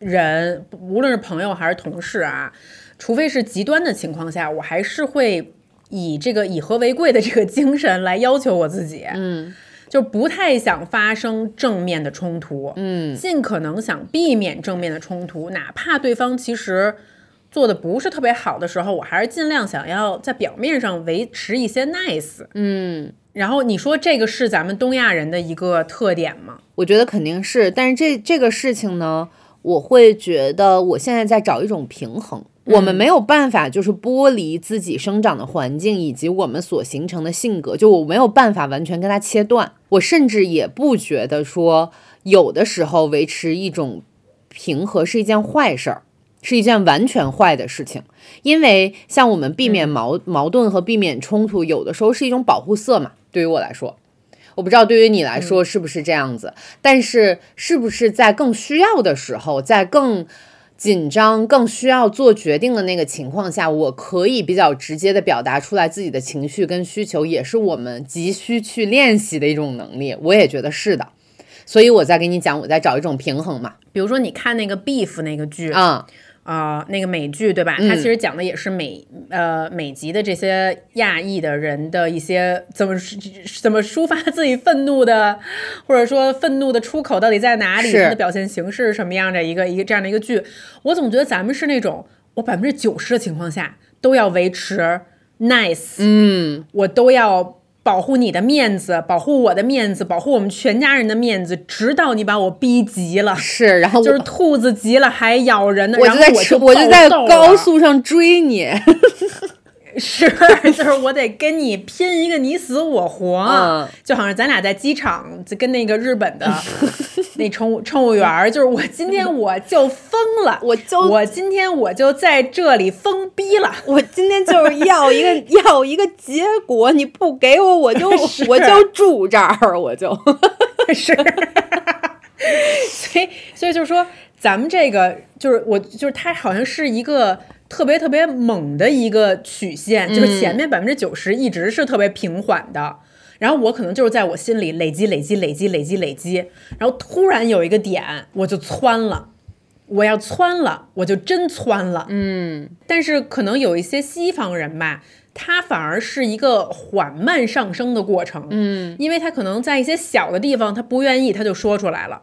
人，无论是朋友还是同事啊。除非是极端的情况下，我还是会以这个以和为贵的这个精神来要求我自己，嗯，就不太想发生正面的冲突，嗯，尽可能想避免正面的冲突，哪怕对方其实做的不是特别好的时候，我还是尽量想要在表面上维持一些 nice，嗯，然后你说这个是咱们东亚人的一个特点吗？我觉得肯定是，但是这这个事情呢，我会觉得我现在在找一种平衡。我们没有办法，就是剥离自己生长的环境以及我们所形成的性格，就我没有办法完全跟它切断。我甚至也不觉得说，有的时候维持一种平和是一件坏事儿，是一件完全坏的事情。因为像我们避免矛矛盾和避免冲突，有的时候是一种保护色嘛。对于我来说，我不知道对于你来说是不是这样子，但是是不是在更需要的时候，在更。紧张更需要做决定的那个情况下，我可以比较直接的表达出来自己的情绪跟需求，也是我们急需去练习的一种能力。我也觉得是的，所以我在跟你讲，我在找一种平衡嘛。比如说，你看那个 Beef 那个剧啊。啊，那个美剧对吧？它其实讲的也是美呃美籍的这些亚裔的人的一些怎么怎么抒发自己愤怒的，或者说愤怒的出口到底在哪里？它的表现形式是什么样的一个一个这样的一个剧？我总觉得咱们是那种我百分之九十的情况下都要维持 nice，嗯，我都要。保护你的面子，保护我的面子，保护我们全家人的面子，直到你把我逼急了。是，然后就是兔子急了还咬人呢。我就在我就在高速上追你。是，<laughs> 就是我得跟你拼一个你死我活，就好像咱俩在机场跟那个日本的 <laughs> 那乘务乘务员，就是我今天我就疯了，我就我今天我就在这里疯逼了，我今天就是要一个 <laughs> 要一个结果，你不给我，我就我就。住这儿，我就是，所以所以就是说，咱们这个就是我就是他好像是一个。特别特别猛的一个曲线，就是前面百分之九十一直是特别平缓的，然后我可能就是在我心里累积累积累积累积累积，然后突然有一个点我就窜了，我要窜了，我就真窜了，嗯，但是可能有一些西方人吧，他反而是一个缓慢上升的过程，嗯，因为他可能在一些小的地方他不愿意，他就说出来了。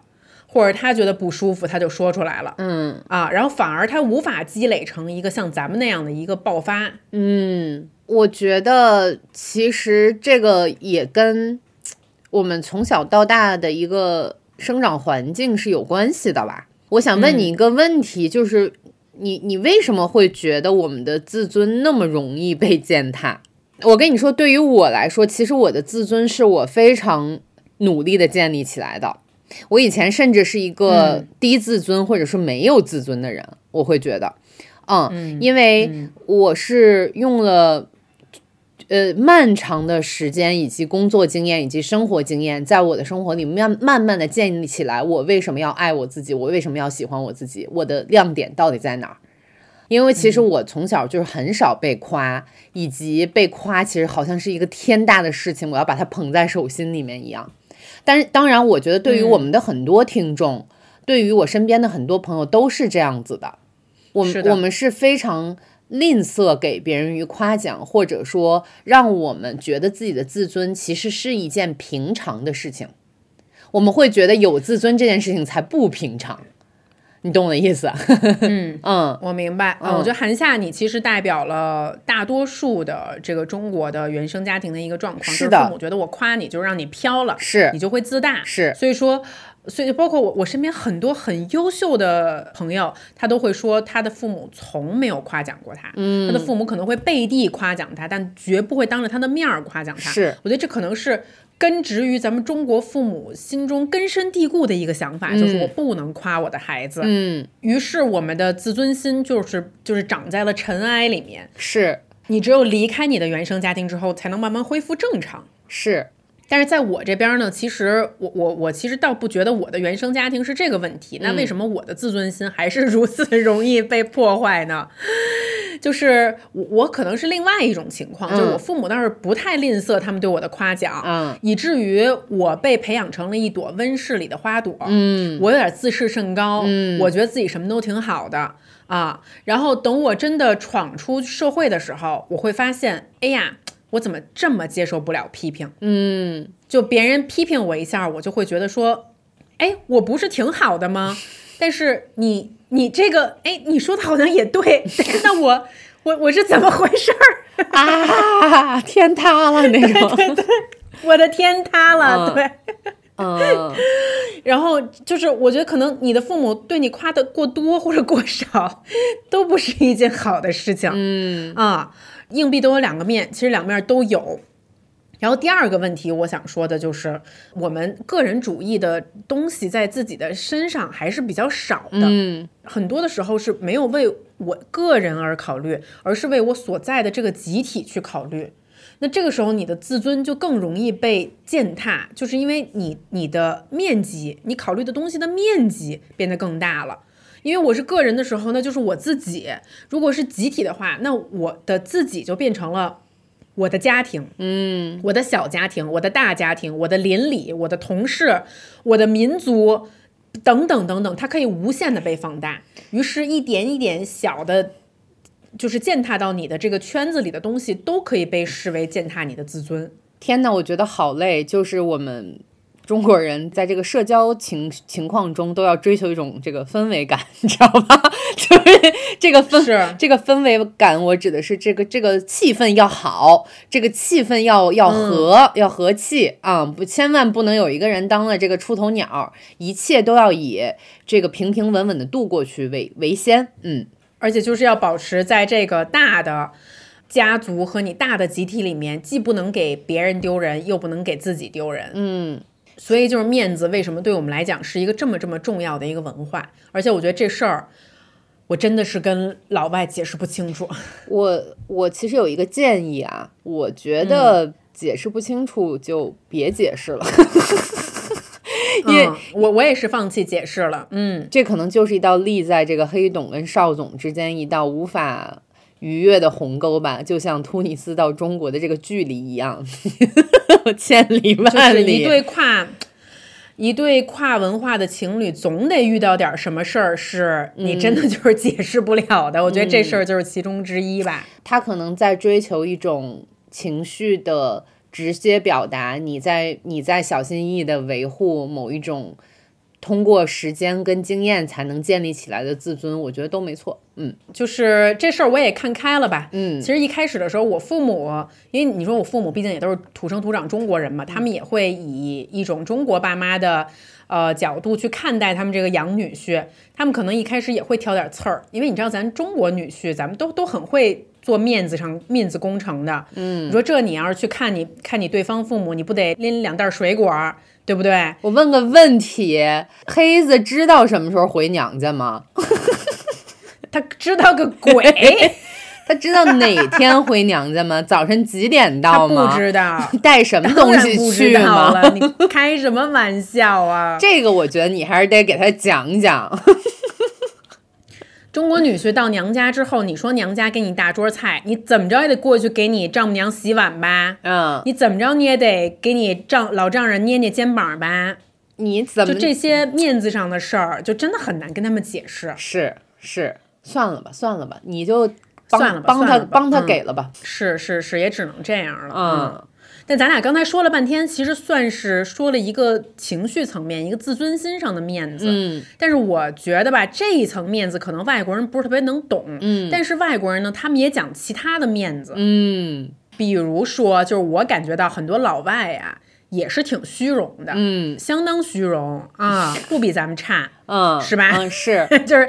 或者他觉得不舒服，他就说出来了，嗯啊，然后反而他无法积累成一个像咱们那样的一个爆发，嗯，我觉得其实这个也跟我们从小到大的一个生长环境是有关系的吧。我想问你一个问题，就是你你为什么会觉得我们的自尊那么容易被践踏？我跟你说，对于我来说，其实我的自尊是我非常努力的建立起来的。我以前甚至是一个低自尊或者说没有自尊的人，我会觉得，嗯，因为我是用了。呃，漫长的时间以及工作经验以及生活经验，在我的生活里面慢慢的建立起来。我为什么要爱我自己？我为什么要喜欢我自己？我的亮点到底在哪儿？因为其实我从小就是很少被夸，以及被夸其实好像是一个天大的事情，我要把它捧在手心里面一样。但是当然，我觉得对于我们的很多听众，对于我身边的很多朋友都是这样子的。我们我们是非常。吝啬给别人于夸奖，或者说让我们觉得自己的自尊其实是一件平常的事情，我们会觉得有自尊这件事情才不平常，你懂我的意思？嗯 <laughs> 嗯，我明白。嗯，我觉得韩夏你其实代表了大多数的这个中国的原生家庭的一个状况，是的。父母觉得我夸你就让你飘了，是，你就会自大，是。所以说。所以，包括我，我身边很多很优秀的朋友，他都会说，他的父母从没有夸奖过他。嗯，他的父母可能会背地夸奖他，但绝不会当着他的面儿夸奖他。是，我觉得这可能是根植于咱们中国父母心中根深蒂固的一个想法，就是我不能夸我的孩子。嗯，于是我们的自尊心就是就是长在了尘埃里面。是你只有离开你的原生家庭之后，才能慢慢恢复正常。是。但是在我这边呢，其实我我我其实倒不觉得我的原生家庭是这个问题。那为什么我的自尊心还是如此容易被破坏呢？就是我我可能是另外一种情况，就是我父母倒是不太吝啬他们对我的夸奖，嗯，以至于我被培养成了一朵温室里的花朵，嗯，我有点自视甚高，嗯，我觉得自己什么都挺好的啊。然后等我真的闯出社会的时候，我会发现，哎呀。我怎么这么接受不了批评？嗯，就别人批评我一下，我就会觉得说，哎，我不是挺好的吗？<laughs> 但是你你这个，哎，你说的好像也对，<laughs> 那我我我是怎么回事儿 <laughs> 啊？天塌了那种，<laughs> 对对，我的天塌了，对，嗯，然后就是我觉得可能你的父母对你夸的过多或者过少，都不是一件好的事情，嗯啊。硬币都有两个面，其实两面都有。然后第二个问题，我想说的就是，我们个人主义的东西在自己的身上还是比较少的。嗯，很多的时候是没有为我个人而考虑，而是为我所在的这个集体去考虑。那这个时候，你的自尊就更容易被践踏，就是因为你你的面积，你考虑的东西的面积变得更大了。因为我是个人的时候，那就是我自己；如果是集体的话，那我的自己就变成了我的家庭，嗯，我的小家庭，我的大家庭，我的邻里，我的同事，我的民族，等等等等，它可以无限的被放大。于是，一点一点小的，就是践踏到你的这个圈子里的东西，都可以被视为践踏你的自尊。天哪，我觉得好累，就是我们。中国人在这个社交情情况中都要追求一种这个氛围感，你知道吧？<laughs> 就是这个氛这个氛围感，我指的是这个这个气氛要好，这个气氛要要和要和气啊，不千万不能有一个人当了这个出头鸟，一切都要以这个平平稳稳的度过去为为先，嗯，而且就是要保持在这个大的家族和你大的集体里面，既不能给别人丢人，又不能给自己丢人，嗯。所以就是面子，为什么对我们来讲是一个这么这么重要的一个文化？而且我觉得这事儿，我真的是跟老外解释不清楚。<laughs> 我我其实有一个建议啊，我觉得解释不清楚就别解释了，<laughs> 因为我我也是放弃解释了。嗯，这可能就是一道立在这个黑董跟邵总之间一道无法。逾越的鸿沟吧，就像突尼斯到中国的这个距离一样，<laughs> 千里万里。一对跨一对跨文化的情侣，总得遇到点什么事儿，是你真的就是解释不了的。<laughs> 我觉得这事儿就是其中之一吧。他可能在追求一种情绪的直接表达，你在你在小心翼翼的维护某一种。通过时间跟经验才能建立起来的自尊，我觉得都没错。嗯，就是这事儿我也看开了吧。嗯，其实一开始的时候，我父母，因为你说我父母毕竟也都是土生土长中国人嘛，他们也会以一种中国爸妈的呃角度去看待他们这个养女婿，他们可能一开始也会挑点刺儿，因为你知道咱中国女婿，咱们都都很会做面子上面子工程的。嗯，你说这你要是去看你看你对方父母，你不得拎两袋水果？对不对？我问个问题，黑子知道什么时候回娘家吗？<laughs> 他知道个鬼！<laughs> 他知道哪天回娘家吗？早晨几点到吗？不知道。<laughs> 带什么东西去吗？你开什么玩笑啊？这个我觉得你还是得给他讲讲。中国女婿到娘家之后，你说娘家给你大桌菜，你怎么着也得过去给你丈母娘洗碗吧？嗯，你怎么着你也得给你丈老丈人捏捏肩膀吧？你怎么就这些面子上的事儿，就真的很难跟他们解释。是是，算了吧，算了吧，你就算了吧，帮他帮他给了吧。是是是，也只能这样了。嗯。但咱俩刚才说了半天，其实算是说了一个情绪层面、一个自尊心上的面子。嗯，但是我觉得吧，这一层面子可能外国人不是特别能懂。嗯，但是外国人呢，他们也讲其他的面子。嗯，比如说，就是我感觉到很多老外呀，也是挺虚荣的。嗯，相当虚荣啊，不比咱们差。<laughs> 嗯，是吧？嗯，是，<laughs> 就是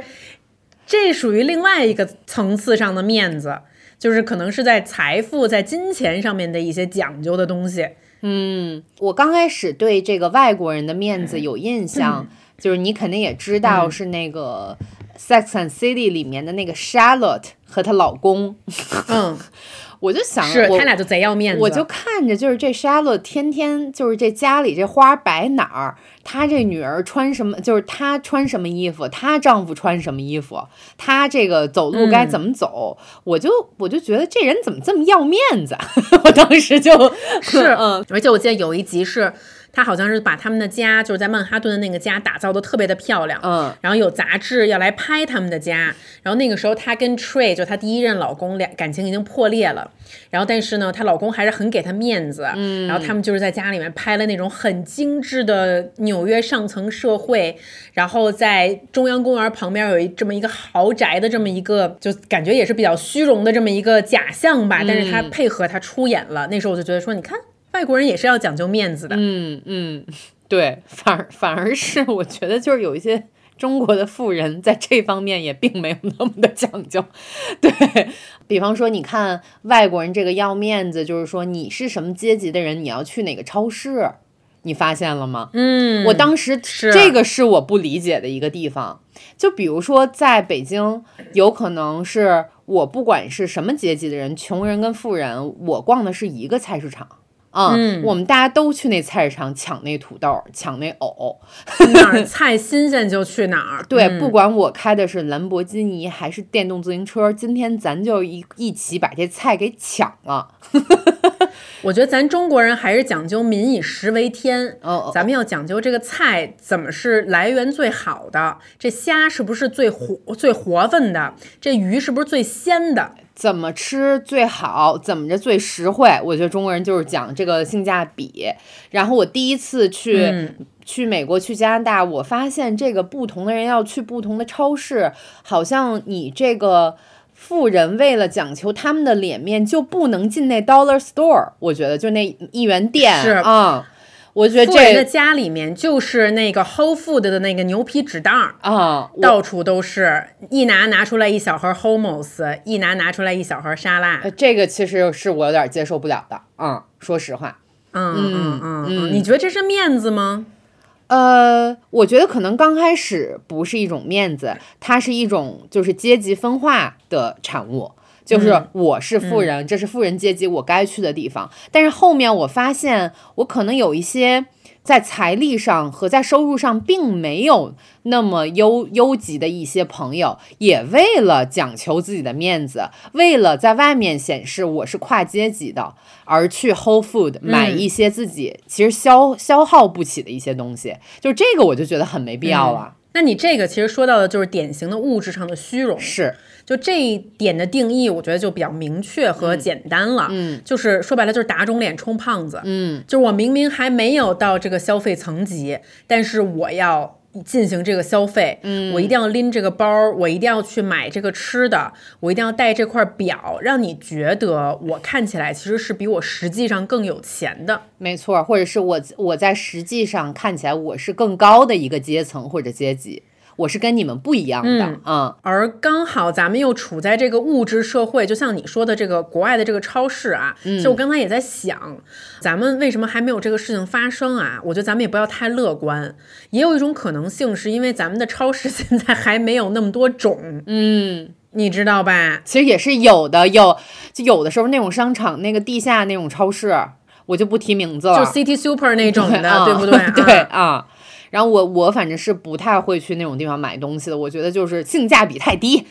这属于另外一个层次上的面子。就是可能是在财富、在金钱上面的一些讲究的东西。嗯，我刚开始对这个外国人的面子有印象，<clears throat> 就是你肯定也知道是那个《Sex and City》里面的那个 Charlotte 和她老公。嗯。<laughs> 我就想，是他俩就贼要面子。我就看着，就是这 Charlotte 天天就是这家里这花摆哪儿，她这女儿穿什么，就是她穿什么衣服，她丈夫穿什么衣服，她这个走路该怎么走，我就我就觉得这人怎么这么要面子？<laughs> 我当时就是，<laughs> 嗯，而且我记得有一集是。他好像是把他们的家，就是在曼哈顿的那个家打造的特别的漂亮，嗯，然后有杂志要来拍他们的家，然后那个时候她跟 Trey 就她第一任老公两感情已经破裂了，然后但是呢，她老公还是很给她面子，嗯，然后他们就是在家里面拍了那种很精致的纽约上层社会，然后在中央公园旁边有一这么一个豪宅的这么一个，就感觉也是比较虚荣的这么一个假象吧，但是她配合她出演了，那时候我就觉得说，你看。外国人也是要讲究面子的，嗯嗯，对，反而反而是我觉得就是有一些中国的富人在这方面也并没有那么的讲究，<laughs> 对比方说，你看外国人这个要面子，就是说你是什么阶级的人，你要去哪个超市，你发现了吗？嗯，我当时这个是我不理解的一个地方，就比如说在北京，有可能是我不管是什么阶级的人，穷人跟富人，我逛的是一个菜市场。嗯，我们大家都去那菜市场抢那土豆，抢那藕，哪儿菜新鲜就去哪儿。<laughs> 对，不管我开的是兰博基尼还是电动自行车，今天咱就一一起把这菜给抢了。<laughs> 我觉得咱中国人还是讲究民以食为天，哦，咱们要讲究这个菜怎么是来源最好的，这虾是不是最活最活分的，这鱼是不是最鲜的。怎么吃最好？怎么着最实惠？我觉得中国人就是讲这个性价比。然后我第一次去去美国、去加拿大，我发现这个不同的人要去不同的超市，好像你这个富人为了讲求他们的脸面，就不能进那 dollar store。我觉得就那一元店是啊。我觉得这人的家里面就是那个 Whole Food 的那个牛皮纸袋儿啊，到处都是一拿拿出来一小盒 Hummus，一拿拿出来一小盒沙拉。这个其实是我有点接受不了的，嗯，说实话，嗯嗯嗯嗯，你觉得这是面子吗？呃，我觉得可能刚开始不是一种面子，它是一种就是阶级分化的产物。就是我是富人，这是富人阶级我该去的地方。但是后面我发现，我可能有一些在财力上和在收入上并没有那么优优级的一些朋友，也为了讲求自己的面子，为了在外面显示我是跨阶级的，而去 Whole Food 买一些自己其实消消耗不起的一些东西。就这个，我就觉得很没必要了。那你这个其实说到的就是典型的物质上的虚荣。是。就这一点的定义，我觉得就比较明确和简单了。嗯，就是说白了，就是打肿脸充胖子。嗯，就是我明明还没有到这个消费层级，但是我要进行这个消费，嗯，我一定要拎这个包，我一定要去买这个吃的，我一定要带这块表，让你觉得我看起来其实是比我实际上更有钱的，没错，或者是我我在实际上看起来我是更高的一个阶层或者阶级。我是跟你们不一样的啊，而刚好咱们又处在这个物质社会，就像你说的这个国外的这个超市啊，就我刚才也在想，咱们为什么还没有这个事情发生啊？我觉得咱们也不要太乐观，也有一种可能性是因为咱们的超市现在还没有那么多种，嗯，你知道吧？其实也是有的，有就有的时候那种商场那个地下那种超市，我就不提名字了，就 City Super 那种的，<laughs> 对不对？对啊。然后我我反正是不太会去那种地方买东西的，我觉得就是性价比太低，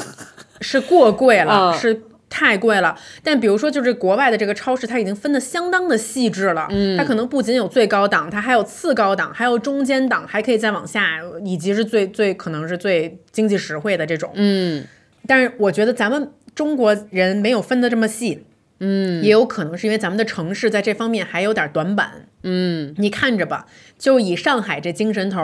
<laughs> 是过贵了，是太贵了。但比如说，就是国外的这个超市，它已经分的相当的细致了，它可能不仅有最高档，它还有次高档，还有中间档，还可以再往下，以及是最最可能是最经济实惠的这种。嗯，但是我觉得咱们中国人没有分的这么细。嗯，也有可能是因为咱们的城市在这方面还有点短板。嗯，你看着吧，就以上海这精神头，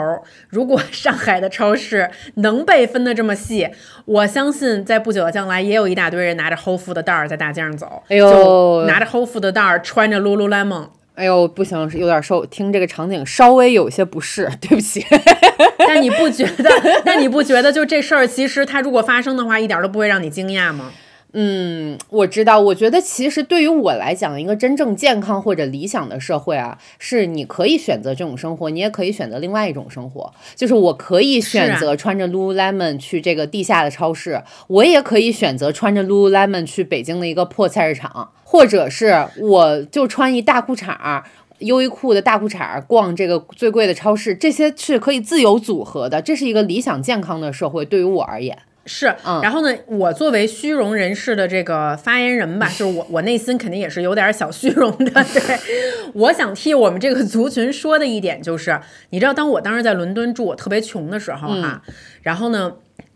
如果 <laughs> 上海的超市能被分得这么细，我相信在不久的将来，也有一大堆人拿着 Whole Food 的袋儿在大街上走。哎呦，拿着 Whole Food 的袋儿，穿着 Lululemon。哎呦，不行，有点受听这个场景稍微有些不适，对不起。<laughs> 但你不觉得？<laughs> 但你不觉得就这事儿，其实它如果发生的话，一点都不会让你惊讶吗？嗯，我知道。我觉得其实对于我来讲，一个真正健康或者理想的社会啊，是你可以选择这种生活，你也可以选择另外一种生活。就是我可以选择穿着 Lululemon 去这个地下的超市，我也可以选择穿着 Lululemon 去北京的一个破菜市场，或者是我就穿一大裤衩、优衣库的大裤衩逛这个最贵的超市，这些是可以自由组合的。这是一个理想健康的社会，对于我而言。是，然后呢，我作为虚荣人士的这个发言人吧，<laughs> 就是我，我内心肯定也是有点小虚荣的。<laughs> 对，我想替我们这个族群说的一点就是，你知道，当我当时在伦敦住，我特别穷的时候哈，然后呢，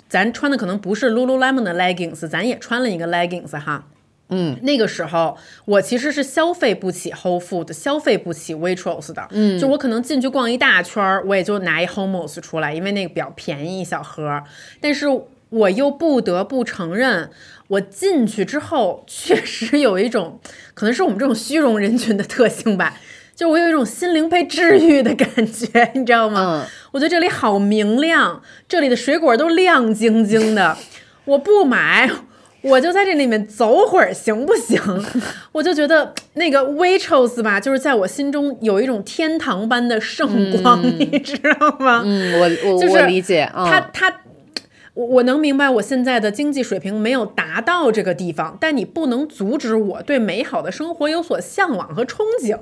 咱穿的可能不是 Lululemon 的 leggings，咱也穿了一个 leggings 哈，嗯，那个时候我其实是消费不起 Whole Food，消费不起 Waitrose 的，嗯，就我可能进去逛一大圈，我也就拿一 Homos 出来，因为那个比较便宜一小盒，但是。我又不得不承认，我进去之后确实有一种，可能是我们这种虚荣人群的特性吧，就我有一种心灵被治愈的感觉，你知道吗？嗯，我觉得这里好明亮，这里的水果都亮晶晶的。我不买，我就在这里面走会儿行不行？<laughs> 我就觉得那个 Waitrose 吧，就是在我心中有一种天堂般的圣光，你知道吗？嗯，我我我理解，他他。我我能明白，我现在的经济水平没有达到这个地方，但你不能阻止我对美好的生活有所向往和憧憬。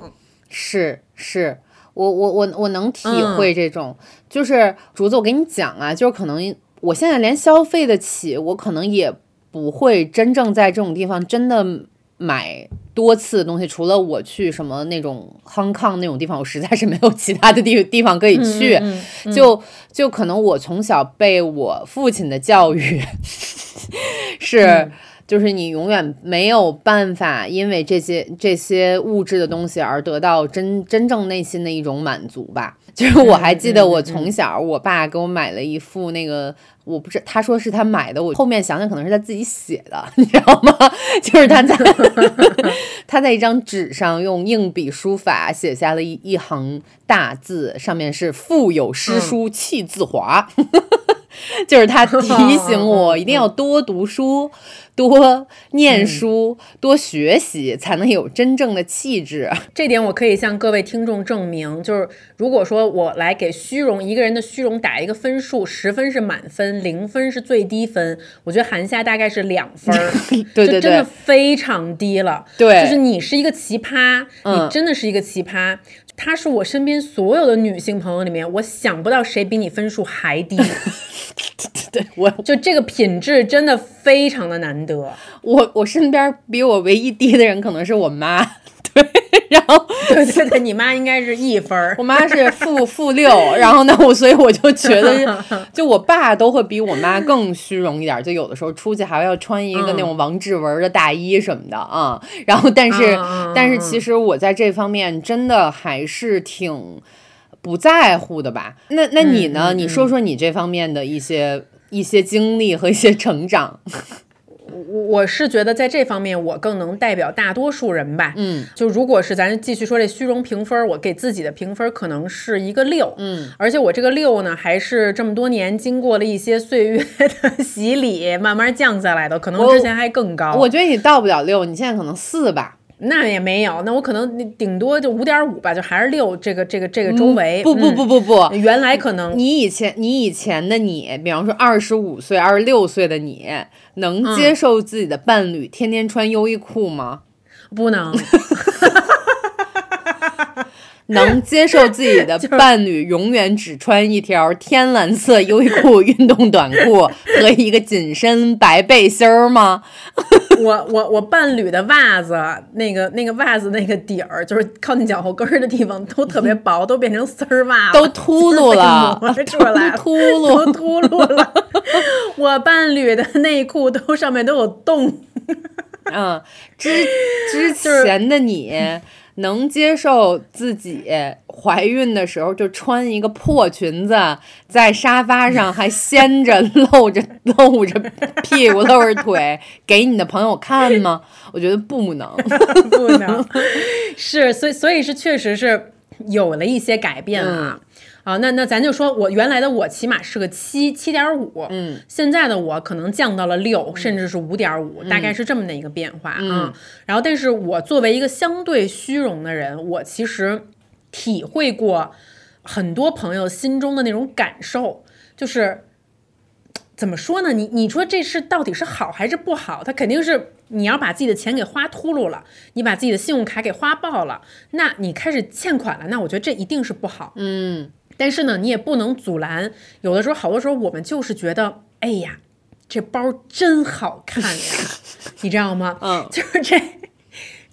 是是，我我我我能体会这种，就是竹子，我给你讲啊，就是可能我现在连消费得起，我可能也不会真正在这种地方真的。买多次的东西，除了我去什么那种 Hong Kong 那种地方，<laughs> 我实在是没有其他的地地方可以去。就就可能我从小被我父亲的教育 <laughs> 是，就是你永远没有办法因为这些这些物质的东西而得到真真正内心的一种满足吧。就是我还记得我从小，我爸给我买了一副那个。我不是，他说是他买的，我后面想想可能是他自己写的，<laughs> 你知道吗？<laughs> 就是他在 <laughs> 他在一张纸上用硬笔书法写下了一一行大字，上面是“腹有诗书气自华”，<laughs> 就是他 <laughs> 提醒我一定要多读书。多念书，多学习，才能有真正的气质。这点我可以向各位听众证明，就是如果说我来给虚荣一个人的虚荣打一个分数，十分是满分，零分是最低分，我觉得韩夏大概是两分，对对对，真的非常低了。对，就是你是一个奇葩，你真的是一个奇葩。她是我身边所有的女性朋友里面，我想不到谁比你分数还低。对 <laughs> 对，我就这个品质真的非常的难得。我我身边比我唯一低的人可能是我妈，对，然后对对对，你妈应该是一分，我妈是负负六，然后呢，我所以我就觉得，<laughs> 就我爸都会比我妈更虚荣一点，就有的时候出去还要穿一个那种王志文的大衣什么的啊，然后但是但是其实我在这方面真的还是挺。不在乎的吧？那那你呢？你说说你这方面的一些一些经历和一些成长。我我是觉得在这方面我更能代表大多数人吧。嗯，就如果是咱继续说这虚荣评分，我给自己的评分可能是一个六。嗯，而且我这个六呢，还是这么多年经过了一些岁月的洗礼，慢慢降下来的，可能之前还更高。我觉得你到不了六，你现在可能四吧。那也没有，那我可能顶多就五点五吧，就还是六这个这个这个周围。不不不不不，原来可能你以前你以前的你，比方说二十五岁、二十六岁的你，能接受自己的伴侣天天穿优衣库吗？不能。<laughs> <laughs> 能接受自己的伴侣永远只穿一条天蓝色优衣库运动短裤和一个紧身白背心儿吗？我我我伴侣的袜子，那个那个袜子那个底儿，就是靠近脚后跟儿的地方都特别 <laughs> 薄，都变成丝儿袜了，都秃噜了，<laughs> 磨出来了，<laughs> 秃噜都秃噜了。我伴侣的内裤都上面都有洞。嗯，之之前的你。能接受自己怀孕的时候就穿一个破裙子，在沙发上还掀着露着露着屁股露着腿给你的朋友看吗？<laughs> 我觉得不能，<laughs> 不能，是，所以所以是确实是有了一些改变啊。啊，那那咱就说，我原来的我起码是个七七点五，嗯，现在的我可能降到了六，甚至是五点五，大概是这么的一个变化啊。然后，但是我作为一个相对虚荣的人，我其实体会过很多朋友心中的那种感受，就是怎么说呢？你你说这是到底是好还是不好？他肯定是你要把自己的钱给花秃噜了，你把自己的信用卡给花爆了，那你开始欠款了，那我觉得这一定是不好，嗯。但是呢，你也不能阻拦。有的时候，好多时候我们就是觉得，哎呀，这包真好看呀，<laughs> 你知道吗？嗯，就是这，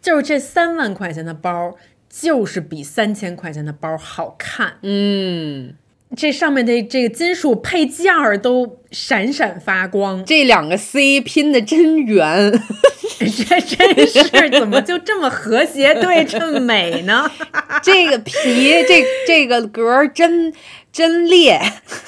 就是这三万块钱的包，就是比三千块钱的包好看。嗯。这上面的这个金属配件儿都闪闪发光，这两个 C 拼的真圆，<laughs> 这真是怎么就这么和谐对称美呢？<laughs> 这个皮这这个格真。真裂，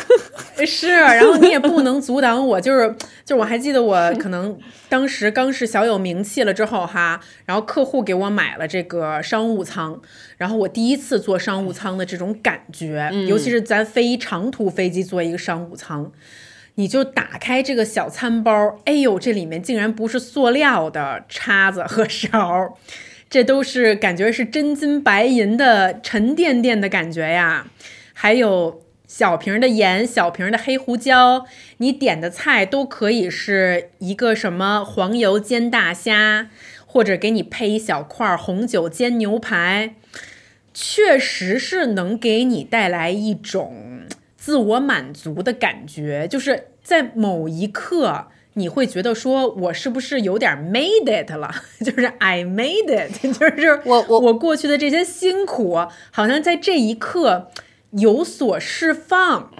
<laughs> 是，然后你也不能阻挡我，就是，就我还记得我可能当时刚是小有名气了之后哈，然后客户给我买了这个商务舱，然后我第一次坐商务舱的这种感觉，尤其是咱飞长途飞机坐一个商务舱，你就打开这个小餐包，哎呦，这里面竟然不是塑料的叉子和勺，这都是感觉是真金白银的沉甸甸的感觉呀。还有小瓶的盐，小瓶的黑胡椒，你点的菜都可以是一个什么黄油煎大虾，或者给你配一小块红酒煎牛排，确实是能给你带来一种自我满足的感觉，就是在某一刻你会觉得说，我是不是有点 made it 了？<laughs> 就是 I made it，<laughs> 就是我我我过去的这些辛苦，好像在这一刻。有所释放，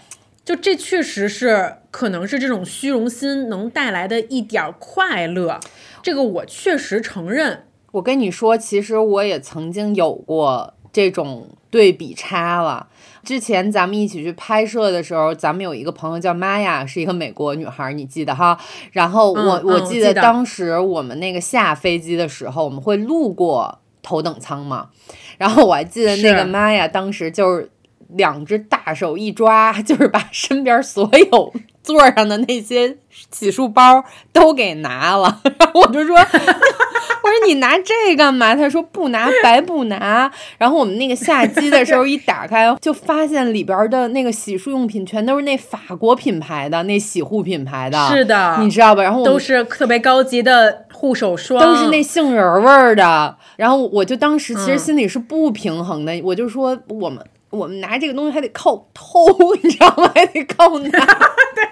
就这确实是可能是这种虚荣心能带来的一点快乐，这个我确实承认。我跟你说，其实我也曾经有过这种对比差了。之前咱们一起去拍摄的时候，咱们有一个朋友叫玛雅，是一个美国女孩，你记得哈？然后我我记得当时我们那个下飞机的时候，我们会路过头等舱嘛，然后我还记得那个玛雅当时就是。两只大手一抓，就是把身边所有座上的那些洗漱包都给拿了。然 <laughs> 后我就说：“ <laughs> 我说你拿这干嘛？”他说：“不拿白不拿。”然后我们那个下机的时候一打开，就发现里边的那个洗漱用品全都是那法国品牌的那洗护品牌的。是的，你知道吧？然后都是特别高级的护手霜，都是那杏仁味儿的。然后我就当时其实心里是不平衡的，我就说我们。我们拿这个东西还得靠偷，你知道吗？<laughs> 还得靠拿。对，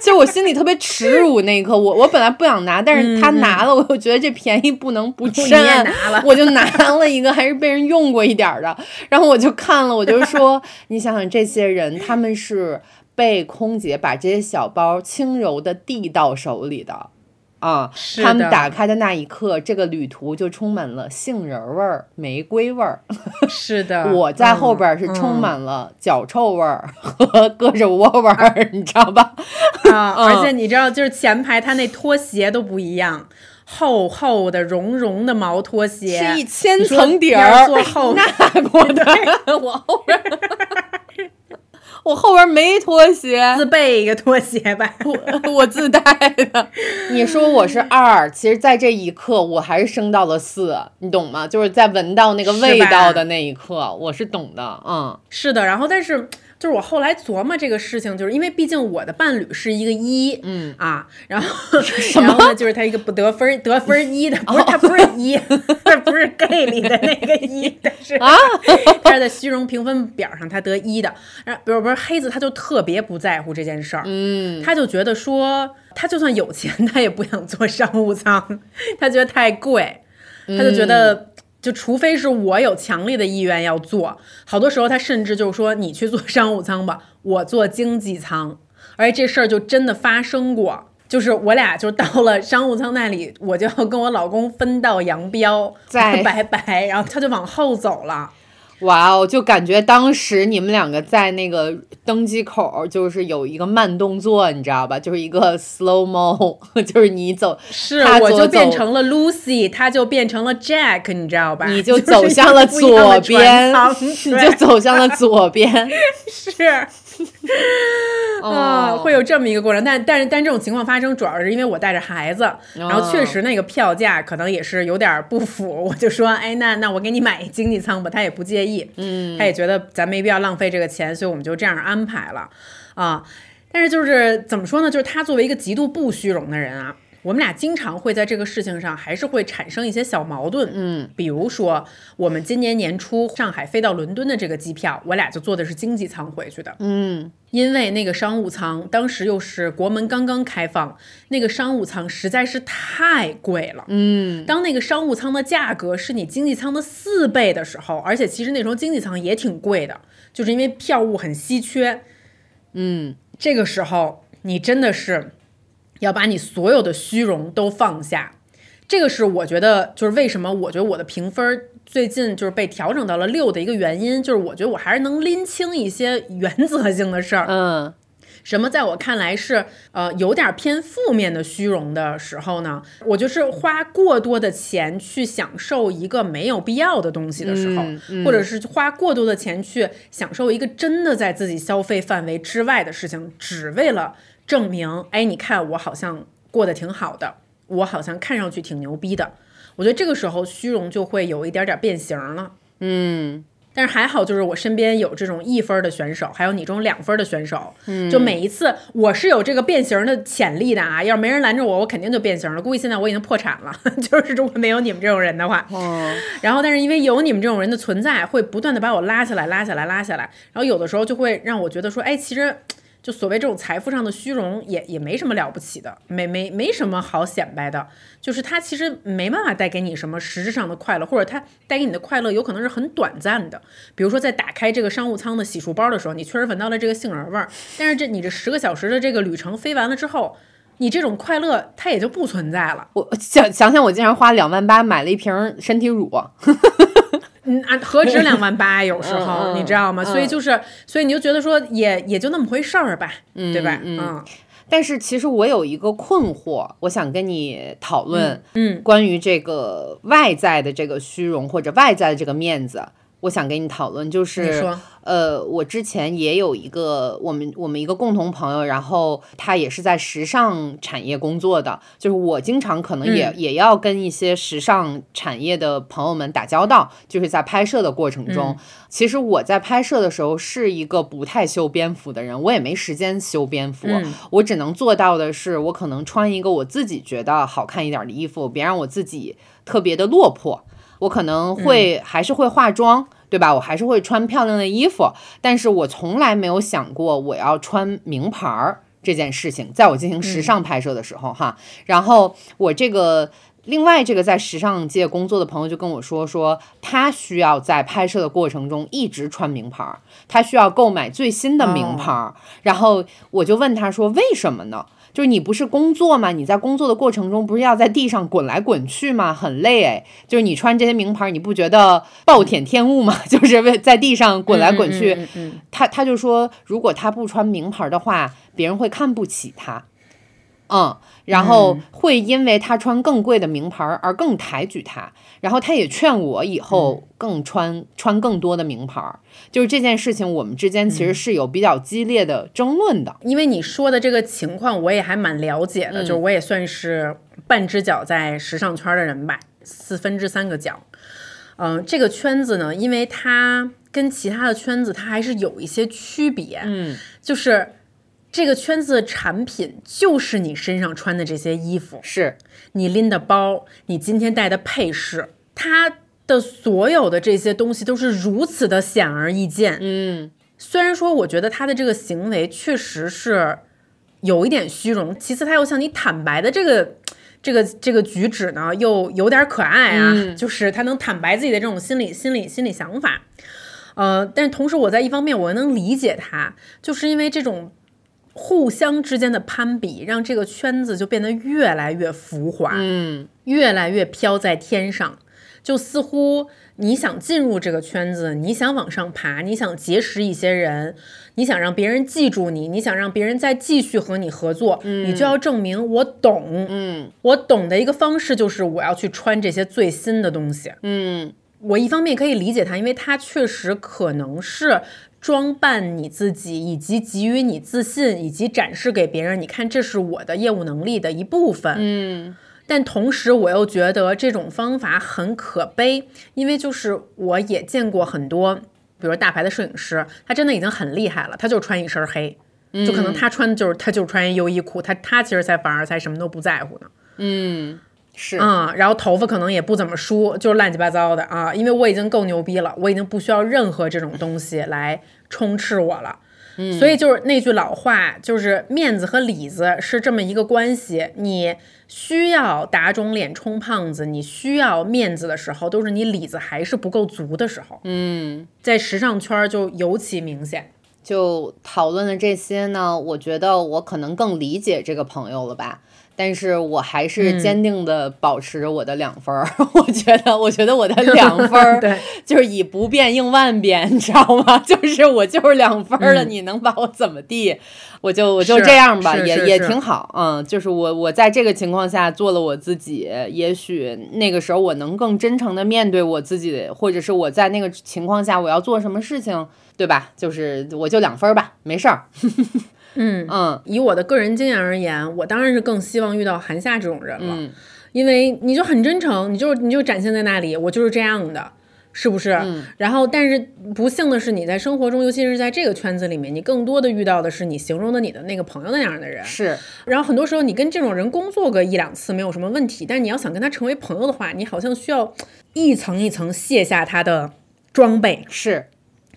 其实我心里特别耻辱那一刻，我我本来不想拿，但是他拿了，我又觉得这便宜不能不占，<laughs> 我就拿了一个，还是被人用过一点的。然后我就看了，我就说，<laughs> 你想想这些人，他们是被空姐把这些小包轻柔的递到手里的。啊，他们打开的那一刻，这个旅途就充满了杏仁味儿、玫瑰味儿。<laughs> 是的，我在后边儿是嗯充满了脚臭味儿和胳肢窝味儿，你知道吧？嗯啊，而且你知道，就是前排他那拖鞋都不一样。厚厚的、绒绒的毛拖鞋，是一千层底要儿，坐后那 <laughs> 我的，<laughs> 我后边儿，我后边没拖鞋，自备一个拖鞋吧。我我自带的。<laughs> 你说我是二，其实在这一刻我还是升到了四，你懂吗？就是在闻到那个味道的那一刻，我是懂的，嗯是的，然后但是就是我后来琢磨这个事情，就是因为毕竟我的伴侣是一个一，嗯。啊，然后然后呢，就是他一个不得分儿得分儿一的，<laughs> 不是他不是一，<laughs> 他不是 gay 里的那个一，但是啊，<laughs> 他是在虚荣评分表上他得一的，然后不是不是黑子他就特别不在乎这件事儿，嗯，他就觉得说他就算有钱，他也不想坐商务舱，他觉得太贵，他就觉得。就除非是我有强烈的意愿要做，好多时候他甚至就是说你去做商务舱吧，我坐经济舱，而且这事儿就真的发生过。就是我俩就到了商务舱那里，我就要跟我老公分道扬镳，在拜拜，然后他就往后走了。哇哦，就感觉当时你们两个在那个登机口，就是有一个慢动作，你知道吧？就是一个 slow mo，<laughs> 就是你走，是，我就变成了 Lucy，他就变成了 Jack，你知道吧？你就 <laughs> 就是走向了左边 <laughs> 你就走向了左边。是。<laughs> 啊、哦会有这么一个过程，但但是但这种情况发生，主要是因为我带着孩子，然后确实那个票价可能也是有点不符，我就说，哎，那那我给你买经济舱吧，他也不介意，嗯，他也觉得咱没必要浪费这个钱，所以我们就这样安排了，啊，但是就是怎么说呢，就是他作为一个极度不虚荣的人啊。我们俩经常会在这个事情上还是会产生一些小矛盾，嗯，比如说我们今年年初上海飞到伦敦的这个机票，我俩就坐的是经济舱回去的，嗯，因为那个商务舱当时又是国门刚刚开放，那个商务舱实在是太贵了。嗯，当那个商务舱的价格是你经济舱的四倍的时候，而且其实那时候经济舱也挺贵的，就是因为票务很稀缺。嗯，这个时候你真的是要把你所有的虚荣都放下。这个是我觉得，就是为什么我觉得我的评分最近就是被调整到了六的一个原因，就是我觉得我还是能拎清一些原则性的事儿。嗯，什么在我看来是呃有点偏负面的虚荣的时候呢？我就是花过多的钱去享受一个没有必要的东西的时候，嗯嗯或者是花过多的钱去享受一个真的在自己消费范围之外的事情，只为了证明，哎，你看我好像过得挺好的，我好像看上去挺牛逼的。我觉得这个时候虚荣就会有一点点变形了。嗯，但是还好，就是我身边有这种一分儿的选手，还有你这种两分儿的选手。嗯，就每一次我是有这个变形的潜力的啊！要是没人拦着我，我肯定就变形了。估计现在我已经破产了。<laughs> 就是如果没有你们这种人的话，哦，然后但是因为有你们这种人的存在，会不断的把我拉下来、拉下来、拉下来。然后有的时候就会让我觉得说，哎，其实。就所谓这种财富上的虚荣也也没什么了不起的，没没没什么好显摆的，就是它其实没办法带给你什么实质上的快乐，或者它带给你的快乐有可能是很短暂的。比如说在打开这个商务舱的洗漱包的时候，你确实闻到了这个杏仁味儿，但是这你这十个小时的这个旅程飞完了之后，你这种快乐它也就不存在了。我想想想，我竟然花两万八买了一瓶身体乳，<laughs> <laughs> 嗯啊，何止两万八？有时候、你知道吗？嗯所以就是，所以你就觉得说也也就那么回事儿吧，对吧？嗯但是其实我有一个困惑，我想跟你讨论，嗯，关于这个外在的这个虚荣或者外在的这个面子，我想跟你讨论，就是，呃，我之前也有一个我们我们一个共同朋友，然后他也是在时尚产业工作的，就是我经常可能也、嗯也要跟一些时尚产业的朋友们打交道，就是在拍摄的过程中。嗯其实我在拍摄的时候是一个不太修边幅的人，我也没时间修边幅，嗯我只能做到的是，我可能穿一个我自己觉得好看一点的衣服，别让我自己特别的落魄。我可能会、还是会化妆，对吧？我还是会穿漂亮的衣服，但是我从来没有想过我要穿名牌儿这件事情，在我进行时尚拍摄的时候，哈。然后我这个。另外，这个在时尚界工作的朋友就跟我说，说他需要在拍摄的过程中一直穿名牌儿，他需要购买最新的名牌儿。然后我就问他说，为什么呢？就是你不是工作吗？你在工作的过程中不是要在地上滚来滚去吗？很累哎。就是你穿这些名牌，你不觉得暴殄天物吗？<laughs> 就是为在地上滚来滚去。他他就说，如果他不穿名牌的话，别人会看不起他。嗯，然后会因为他穿更贵的名牌而更抬举他，然后他也劝我以后更穿穿更多的名牌，就是这件事情我们之间其实是有比较激烈的争论的。因为你说的这个情况我也还蛮了解的，就是我也算是半只脚在时尚圈的人吧，四分之三个脚。嗯，这个圈子呢，因为它跟其他的圈子它还是有一些区别，嗯，就是。这个圈子的产品就是你身上穿的这些衣服，是你拎的包，你今天戴的配饰，它的所有的这些东西都是如此的显而易见。嗯，虽然说我觉得他的这个行为确实是有一点虚荣，其次他又向你坦白的这个这个这个举止呢，又有点可爱啊，<laughs> 就是他能坦白自己的这种心理心理心理想法。呃，但是同时我在一方面我能理解他，就是因为这种。互相之间的攀比，让这个圈子就变得越来越浮华，嗯，越来越飘在天上。就似乎你想进入这个圈子，你想往上爬，你想结识一些人，你想让别人记住你，你想让别人再继续和你合作，你就要证明我懂。嗯，我懂的一个方式就是我要去穿这些最新的东西。嗯，我一方面可以理解他，因为他确实可能是。装扮你自己，以及给予你自信，以及展示给别人，你看，这是我的业务能力的一部分。嗯，但同时我又觉得这种方法很可悲，因为就是我也见过很多，比如大牌的摄影师，他真的已经很厉害了，他就穿一身黑，就可能他穿的就是他就穿优衣库，他他其实才反而才什么都不在乎呢。嗯。是啊，然后头发可能也不怎么梳，就是乱七八糟的啊。因为我已经够牛逼了，我已经不需要任何这种东西来充斥我了。嗯，所以就是那句老话，就是面子和里子是这么一个关系。你需要打肿脸充胖子，你需要面子的时候，都是你里子还是不够足的时候。嗯，在时尚圈就尤其明显。就讨论了这些呢，我觉得我可能更理解这个朋友了吧。但是我还是坚定的保持着我的两分儿，<laughs> 我觉得，我觉得我的 <laughs> 两分儿，对，就是以不变应万变，你知道吗？<laughs> 就是我就是两分了，你能把我怎么地？我就我就这样吧，也也挺好，嗯，就是我我在这个情况下做了我自己，也许那个时候我能更真诚的面对我自己，或者是我在那个情况下我要做什么事情，对吧？就是我就两分吧，没事儿。嗯嗯，以我的个人经验而言，我当然是更希望遇到韩夏这种人了，嗯，因为你就很真诚，你就你就展现在那里，我就是这样的，是不是？嗯。然后，但是不幸的是，你在生活中，尤其是在这个圈子里面，你更多的遇到的是你形容的你的那个朋友那样的人。是。然后很多时候，你跟这种人工作个一两次没有什么问题，但你要想跟他成为朋友的话，你好像需要一层一层卸下他的装备，是，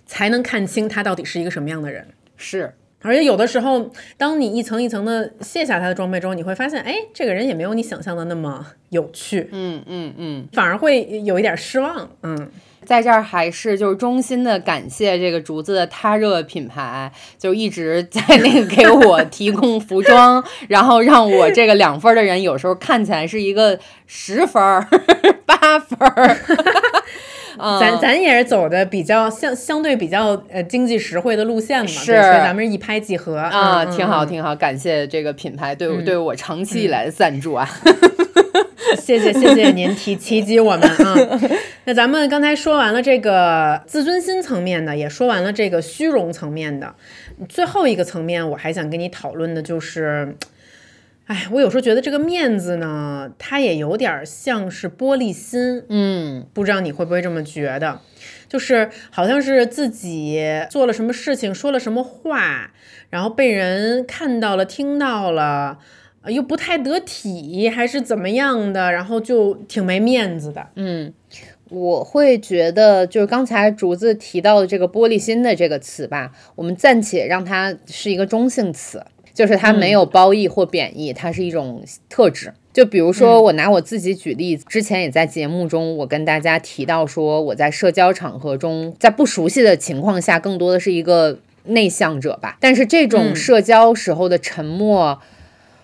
才能看清他到底是一个什么样的人。是。而且有的时候，当你一层一层的卸下他的装备之后，你会发现，哎，这个人也没有你想象的那么有趣，嗯嗯嗯，反而会有一点失望。嗯，在这儿还是就是衷心的感谢这个竹子的他热品牌，就一直在那个给我提供服装，<laughs> 然后让我这个两分的人有时候看起来是一个十分儿、<laughs> 八分儿。咱咱也是走的比较相相对比较呃经济实惠的路线嘛，是，所以咱们是一拍即合。啊，挺好挺好，感谢这个品牌对对我长期以来的赞助啊，<laughs> 谢谢谢谢 <laughs> 您提提及我们啊，<laughs> 那咱们刚才说完了这个自尊心层面的，也说完了这个虚荣层面的，最后一个层面我还想跟你讨论的就是。哎，我有时候觉得这个面子呢，它也有点像是玻璃心。嗯，不知道你会不会这么觉得？就是好像是自己做了什么事情，说了什么话，然后被人看到了、听到了，又不太得体，还是怎么样的，然后就挺没面子的。嗯，我会觉得，就是刚才竹子提到的这个玻璃心的这个词吧，我们暂且让它是一个中性词。就是它没有褒义或贬义，它是一种特质。就比如说，我拿我自己举例，之前也在节目中，我跟大家提到说，我在社交场合中，在不熟悉的情况下，更多的是一个内向者吧。但是这种社交时候的沉默，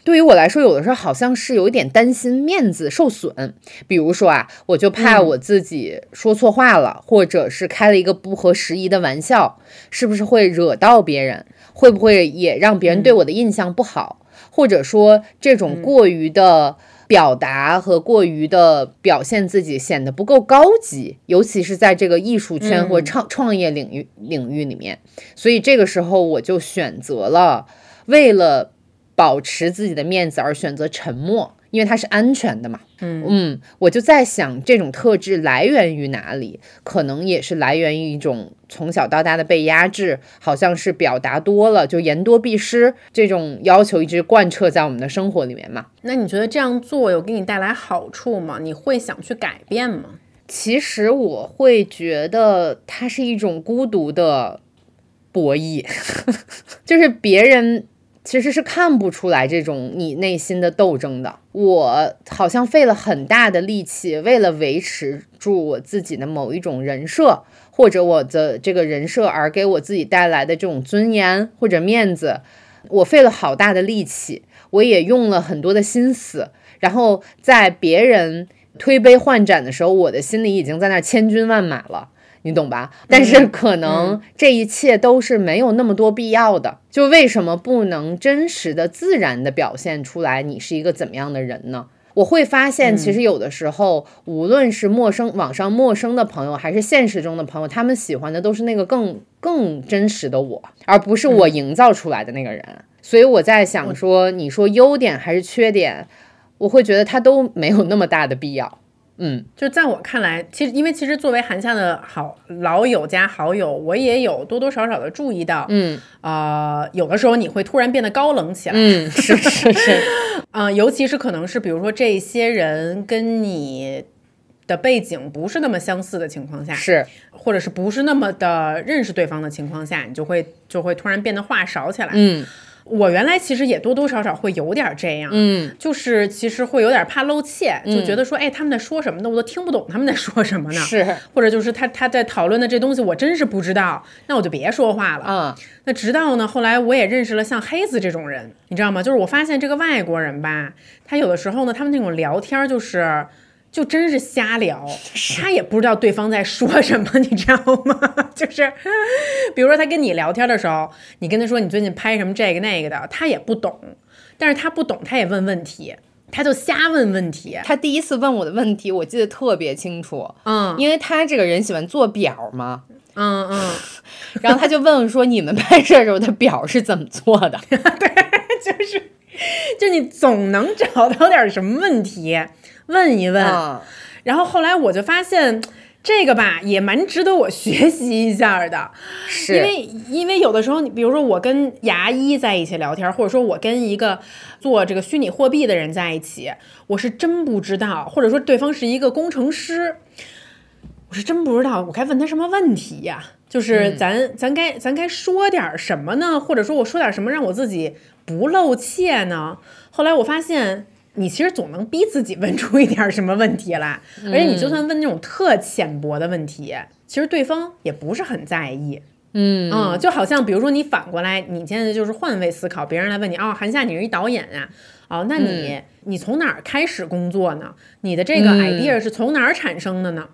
对于我来说，有的时候好像是有一点担心面子受损。比如说啊，我就怕我自己说错话了，或者是开了一个不合时宜的玩笑，是不是会惹到别人？会不会也让别人对我的印象不好？或者说这种过于的。表达和过于的表现自己显得不够高级，尤其是在这个艺术圈或创创业领域领域里面。所以这个时候我就选择了，为了保持自己的面子而选择沉默。因为它是安全的嘛，嗯嗯，我就在想这种特质来源于哪里？可能也是来源于一种从小到大的被压制，好像是表达多了就言多必失这种要求一直贯彻在我们的生活里面嘛。那你觉得这样做有给你带来好处吗？你会想去改变吗？其实我会觉得它是一种孤独的博弈，<laughs> 就是别人。其实是看不出来这种你内心的斗争的。我好像费了很大的力气，为了维持住我自己的某一种人设，或者我的这个人设而给我自己带来的这种尊严或者面子，我费了好大的力气，我也用了很多的心思。然后在别人推杯换盏的时候，我的心里已经在那千军万马了。你懂吧？但是可能这一切都是没有那么多必要的。就为什么不能真实的、自然的表现出来你是一个怎么样的人呢？我会发现，其实有的时候，无论是陌生网上陌生的朋友，还是现实中的朋友，他们喜欢的都是那个更更真实的我，而不是我营造出来的那个人。所以我在想说，你说优点还是缺点，我会觉得他都没有那么大的必要。嗯，就在我看来，其实因为其实作为韩夏的好老友加好友，我也有多多少少的注意到，嗯，呃，有的时候你会突然变得高冷起来，嗯，是是是，嗯，<laughs> 尤其是可能是比如说这些人跟你的背景不是那么相似的情况下，是，或者是不是那么的认识对方的情况下，你就会就会突然变得话少起来，嗯。我原来其实也多多少少会有点这样，嗯，就是其实会有点怕露怯，就觉得说，哎，他们在说什么呢？我都听不懂他们在说什么呢？是，或者就是他他在讨论的这东西，我真是不知道，那我就别说话了。嗯，那直到呢，后来我也认识了像黑子这种人，你知道吗？就是我发现这个外国人吧，他有的时候呢，他们那种聊天就是。就真是瞎聊，他也不知道对方在说什么，<laughs> 你知道吗？<laughs> 就是，比如说他跟你聊天的时候，你跟他说你最近拍什么这个那个的，他也不懂，但是他不懂，他也问问题，他就瞎问问题。他第一次问我的问题，我记得特别清楚，嗯，因为他这个人喜欢做表嘛，嗯嗯，<laughs> 然后他就问说你们拍摄时候的表是怎么做的？对，就是，就你总能找到点什么问题。问一问，然后后来我就发现，这个吧也蛮值得我学习一下的，是因为因为有的时候，你比如说我跟牙医在一起聊天，或者说我跟一个做这个虚拟货币的人在一起，我是真不知道，或者说对方是一个工程师，我是真不知道我该问他什么问题呀？就是咱咱该咱该说点什么呢？或者说我说点什么让我自己不露怯呢？后来我发现。你其实总能逼自己问出一点什么问题来，而且你就算问那种特浅薄的问题，其实对方也不是很在意。嗯嗯，就好像比如说你反过来，你现在就是换位思考，别人来问你，哦，韩夏你是一导演呀，哦，那你你从哪儿开始工作呢？你的这个 idea 是从哪儿产生的呢？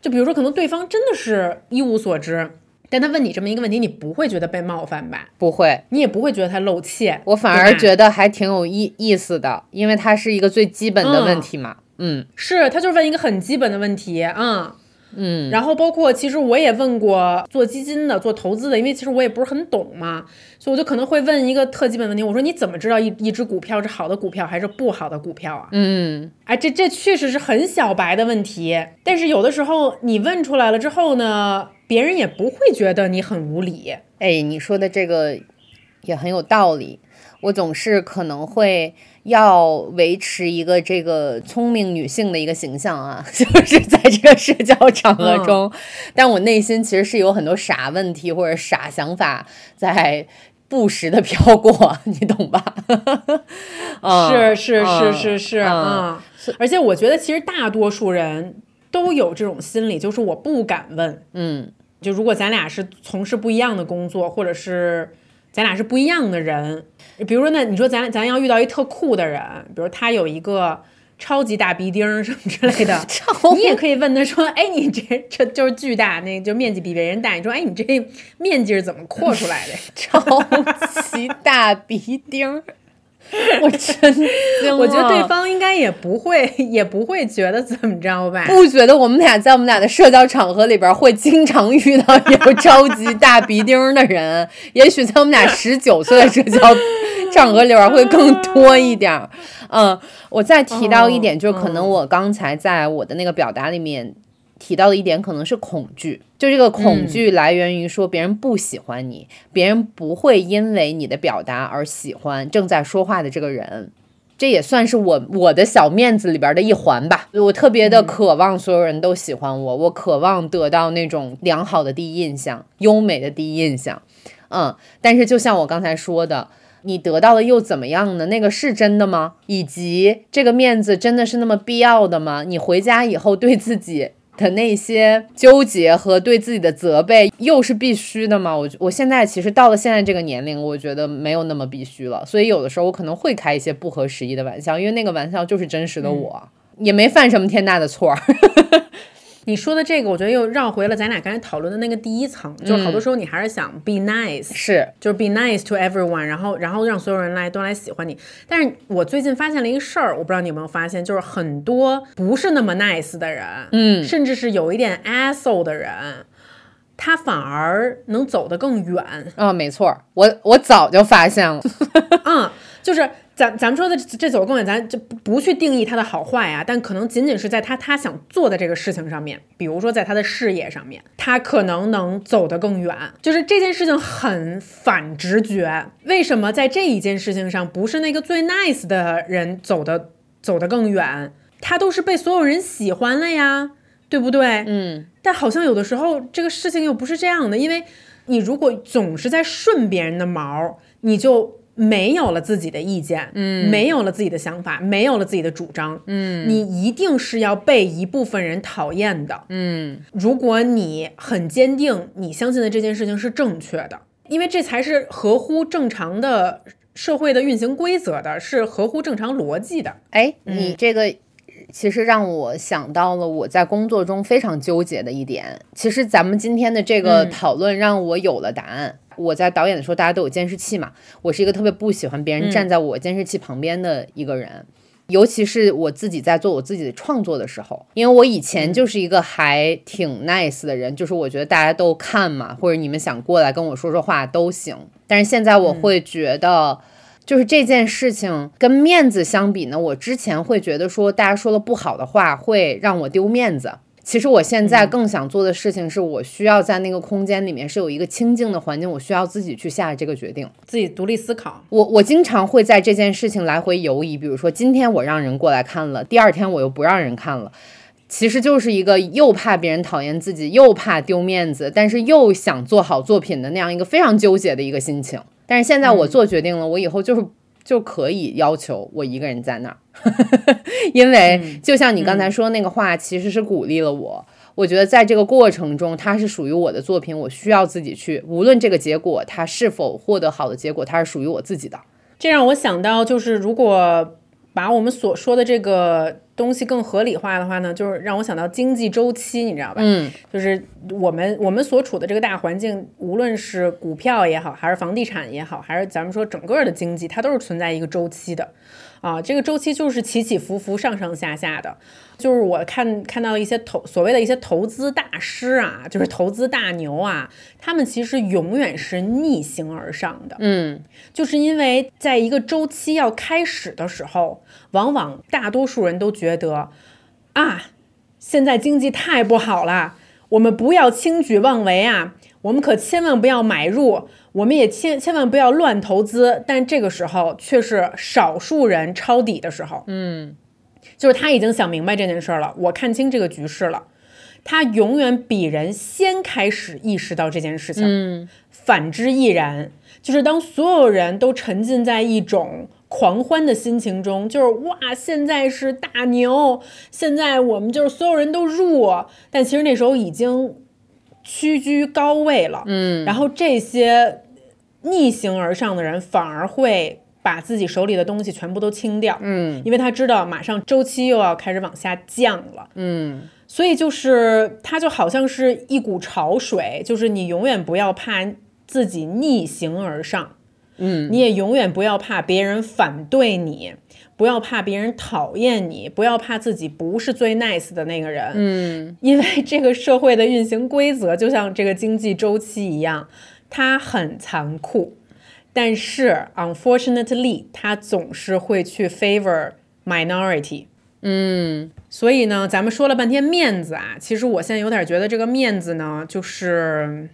就比如说，可能对方真的是一无所知。但他问你这么一个问题，你不会觉得被冒犯吧？不会，你也不会觉得他露怯，我反而觉得还挺有意意思的，因为它是一个最基本的问题嘛。嗯，是他就是问一个很基本的问题啊。嗯，然后包括其实我也问过做基金的、做投资的，因为其实我也不是很懂嘛，所以我就可能会问一个特基本问题，我说你怎么知道一一只股票是好的股票还是不好的股票啊？嗯，哎，这这确实是很小白的问题，但是有的时候你问出来了之后呢，别人也不会觉得你很无理。哎，你说的这个也很有道理，我总是可能会。要维持一个这个聪明女性的一个形象啊，<laughs> 就是在这个社交场合中，但我内心其实是有很多傻问题或者傻想法在不时的飘过，你懂吧？是是是是是啊，而且我觉得其实大多数人都有这种心理，就是我不敢问，嗯，就如果咱俩是从事不一样的工作，或者是。咱俩是不一样的人。比如说，那你说咱咱要遇到一特酷的人，比如他有一个超级大鼻钉什么之类的，<laughs> 你也可以问他说：“哎，你这这就是巨大，那就面积比别人大。你说，哎，你这面积是怎么扩出来的？<laughs> 超级大鼻钉。” <laughs> 我真，我觉得对方应该也不会，<laughs> 也不会觉得怎么着吧？不觉得我们俩在我们俩的社交场合里边会经常遇到有超级大鼻钉的人，<laughs> 也许在我们俩十九岁的社交场合里边会更多一点。嗯，我再提到一点，就可能我刚才在我的那个表达里面。提到的一点可能是恐惧，就这个恐惧来源于说别人不喜欢你，别人不会因为你的表达而喜欢正在说话的这个人，这也算是我我的小面子里边的一环吧。我特别的渴望所有人都喜欢我，我渴望得到那种良好的第一印象，优美的第一印象。嗯，但是就像我刚才说的，你得到了又怎么样呢？那个是真的吗？以及这个面子真的是那么必要的吗？你回家以后对自己。的那些纠结和对自己的责备，又是必须的吗？我我现在其实到了现在这个年龄，我觉得没有那么必须了。所以有的时候我可能会开一些不合时宜的玩笑，因为那个玩笑就是真实的我，也没犯什么天大的错。<laughs> 你说的这个，我觉得又绕回了咱俩刚才讨论的那个第一层，就是好多时候你还是想 be nice，是，就是 be nice to everyone，然后然后让所有人来都来喜欢你。但是我最近发现了一个事儿，我不知道你有没有发现，就是很多不是那么 nice 的人，嗯，甚至是有一点 asshole 的人，他反而能走得更远。啊，没错，我我早就发现了，<laughs> 嗯，就是。咱咱们说的这走更远，咱就不去定义他的好坏啊，但可能仅仅是在他他想做的这个事情上面，比如说在他的事业上面，他可能能走得更远。就是这件事情很反直觉，为什么在这一件事情上不是那个最 nice 的人走的走得更远？他都是被所有人喜欢了呀，对不对？嗯。但好像有的时候这个事情又不是这样的，因为你如果总是在顺别人的毛，你就。没有了自己的意见，嗯，没有了自己的想法，没有了自己的主张，嗯，你一定是要被一部分人讨厌的，嗯，如果你很坚定，你相信的这件事情是正确的，因为这才是合乎正常的社会的运行规则的，是合乎正常逻辑的。哎，你这个其实让我想到了我在工作中非常纠结的一点。其实咱们今天的这个讨论让我有了答案。我在导演的时候，大家都有监视器嘛。我是一个特别不喜欢别人站在我监视器旁边的一个人，尤其是我自己在做我自己的创作的时候，因为我以前就是一个还挺 nice 的人，就是我觉得大家都看嘛，或者你们想过来跟我说说话都行。但是现在我会觉得，就是这件事情跟面子相比呢，我之前会觉得说大家说了不好的话会让我丢面子。其实我现在更想做的事情是，我需要在那个空间里面是有一个清静的环境，我需要自己去下这个决定，自己独立思考。我我经常会在这件事情来回游移，比如说今天我让人过来看了，第二天我又不让人看了，其实就是一个又怕别人讨厌自己，又怕丢面子，但是又想做好作品的那样一个非常纠结的一个心情。但是现在我做决定了，我以后就是。就可以要求我一个人在那儿，<laughs> 因为就像你刚才说那个话，其实是鼓励了我。我觉得在这个过程中，它是属于我的作品，我需要自己去，无论这个结果它是否获得好的结果，它是属于我自己的。这让我想到，就是如果。把我们所说的这个东西更合理化的话呢，就是让我想到经济周期，你知道吧？嗯，就是我们我们所处的这个大环境，无论是股票也好，还是房地产也好，还是咱们说整个的经济，它都是存在一个周期的。啊，这个周期就是起起伏伏、上上下下的。就是我看看到一些投所谓的一些投资大师啊，就是投资大牛啊，他们其实永远是逆行而上的。嗯，就是因为在一个周期要开始的时候，往往大多数人都觉得啊，现在经济太不好了，我们不要轻举妄为啊，我们可千万不要买入。我们也千千万不要乱投资，但这个时候却是少数人抄底的时候。嗯，就是他已经想明白这件事了，我看清这个局势了。他永远比人先开始意识到这件事情。嗯，反之亦然。就是当所有人都沉浸在一种狂欢的心情中，就是哇，现在是大牛，现在我们就是所有人都入，但其实那时候已经。屈居高位了，嗯，然后这些逆行而上的人反而会把自己手里的东西全部都清掉，嗯，因为他知道马上周期又要开始往下降了，嗯，所以就是它就好像是一股潮水，就是你永远不要怕自己逆行而上，嗯，你也永远不要怕别人反对你，不要怕别人讨厌你，不要怕自己不是最 nice 的那个人，嗯，因为这个社会的运行规则就像这个经济周期一样，它很残酷，但是 unfortunately 它总是会去 favor minority。嗯，所以呢，咱们说了半天面子啊，其实我现在有点觉得这个面子呢，就是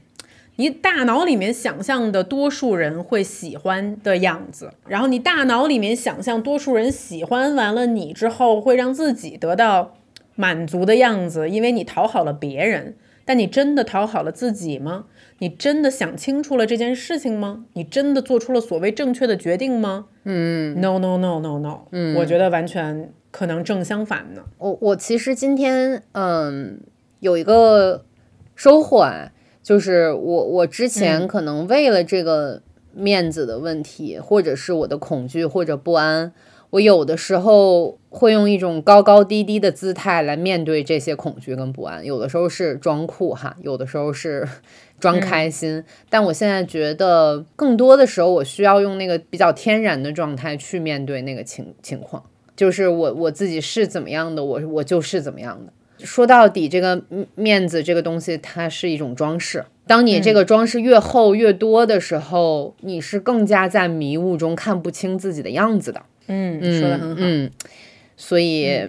你大脑里面想象的多数人会喜欢的样子，然后你大脑里面想象多数人喜欢完了你之后会让自己得到满足的样子，因为你讨好了别人，但你真的讨好了自己吗？你真的想清楚了这件事情吗？你真的做出了所谓正确的决定吗？嗯，no no no no no，嗯，我觉得完全可能正相反呢。我我其实今天嗯有一个收获啊，就是我我之前可能为了这个面子的问题，或者是我的恐惧或者不安，我有的时候会用一种高高低低的姿态来面对这些恐惧跟不安，有的时候是装酷哈，有的时候是 <laughs> 装开心，但我现在觉得更多的时候，我需要用那个比较天然的状态去面对那个情情况。就是我我自己是怎么样的，我我就是怎么样的。说到底，这个面子这个东西，它是一种装饰。当你这个装饰越厚越多的时候，你是更加在迷雾中看不清自己的样子的。嗯，说的很好。嗯，所以、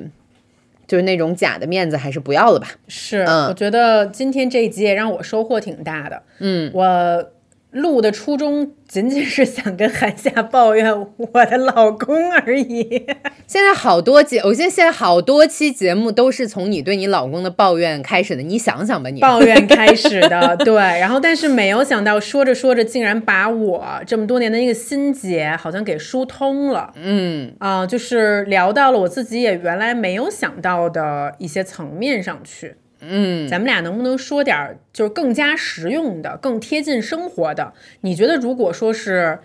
就是那种假的面子，还是不要了吧。是，嗯我觉得今天这一集也让我收获挺大的。嗯，我录的初衷仅仅是想跟韩夏抱怨我的老公而已。<laughs> 现在好多节，我现在现在好多期节目都是从你对你老公的抱怨开始的。你想想吧，你抱怨开始的，<laughs> 对，然后但是没有想到说着说着，竟然把我这么多年的一个心结好像给疏通了。嗯啊、就是聊到了我自己也原来没有想到的一些层面上去。嗯，咱们俩能不能说点儿就是更加实用的、更贴近生活的？你觉得如果说是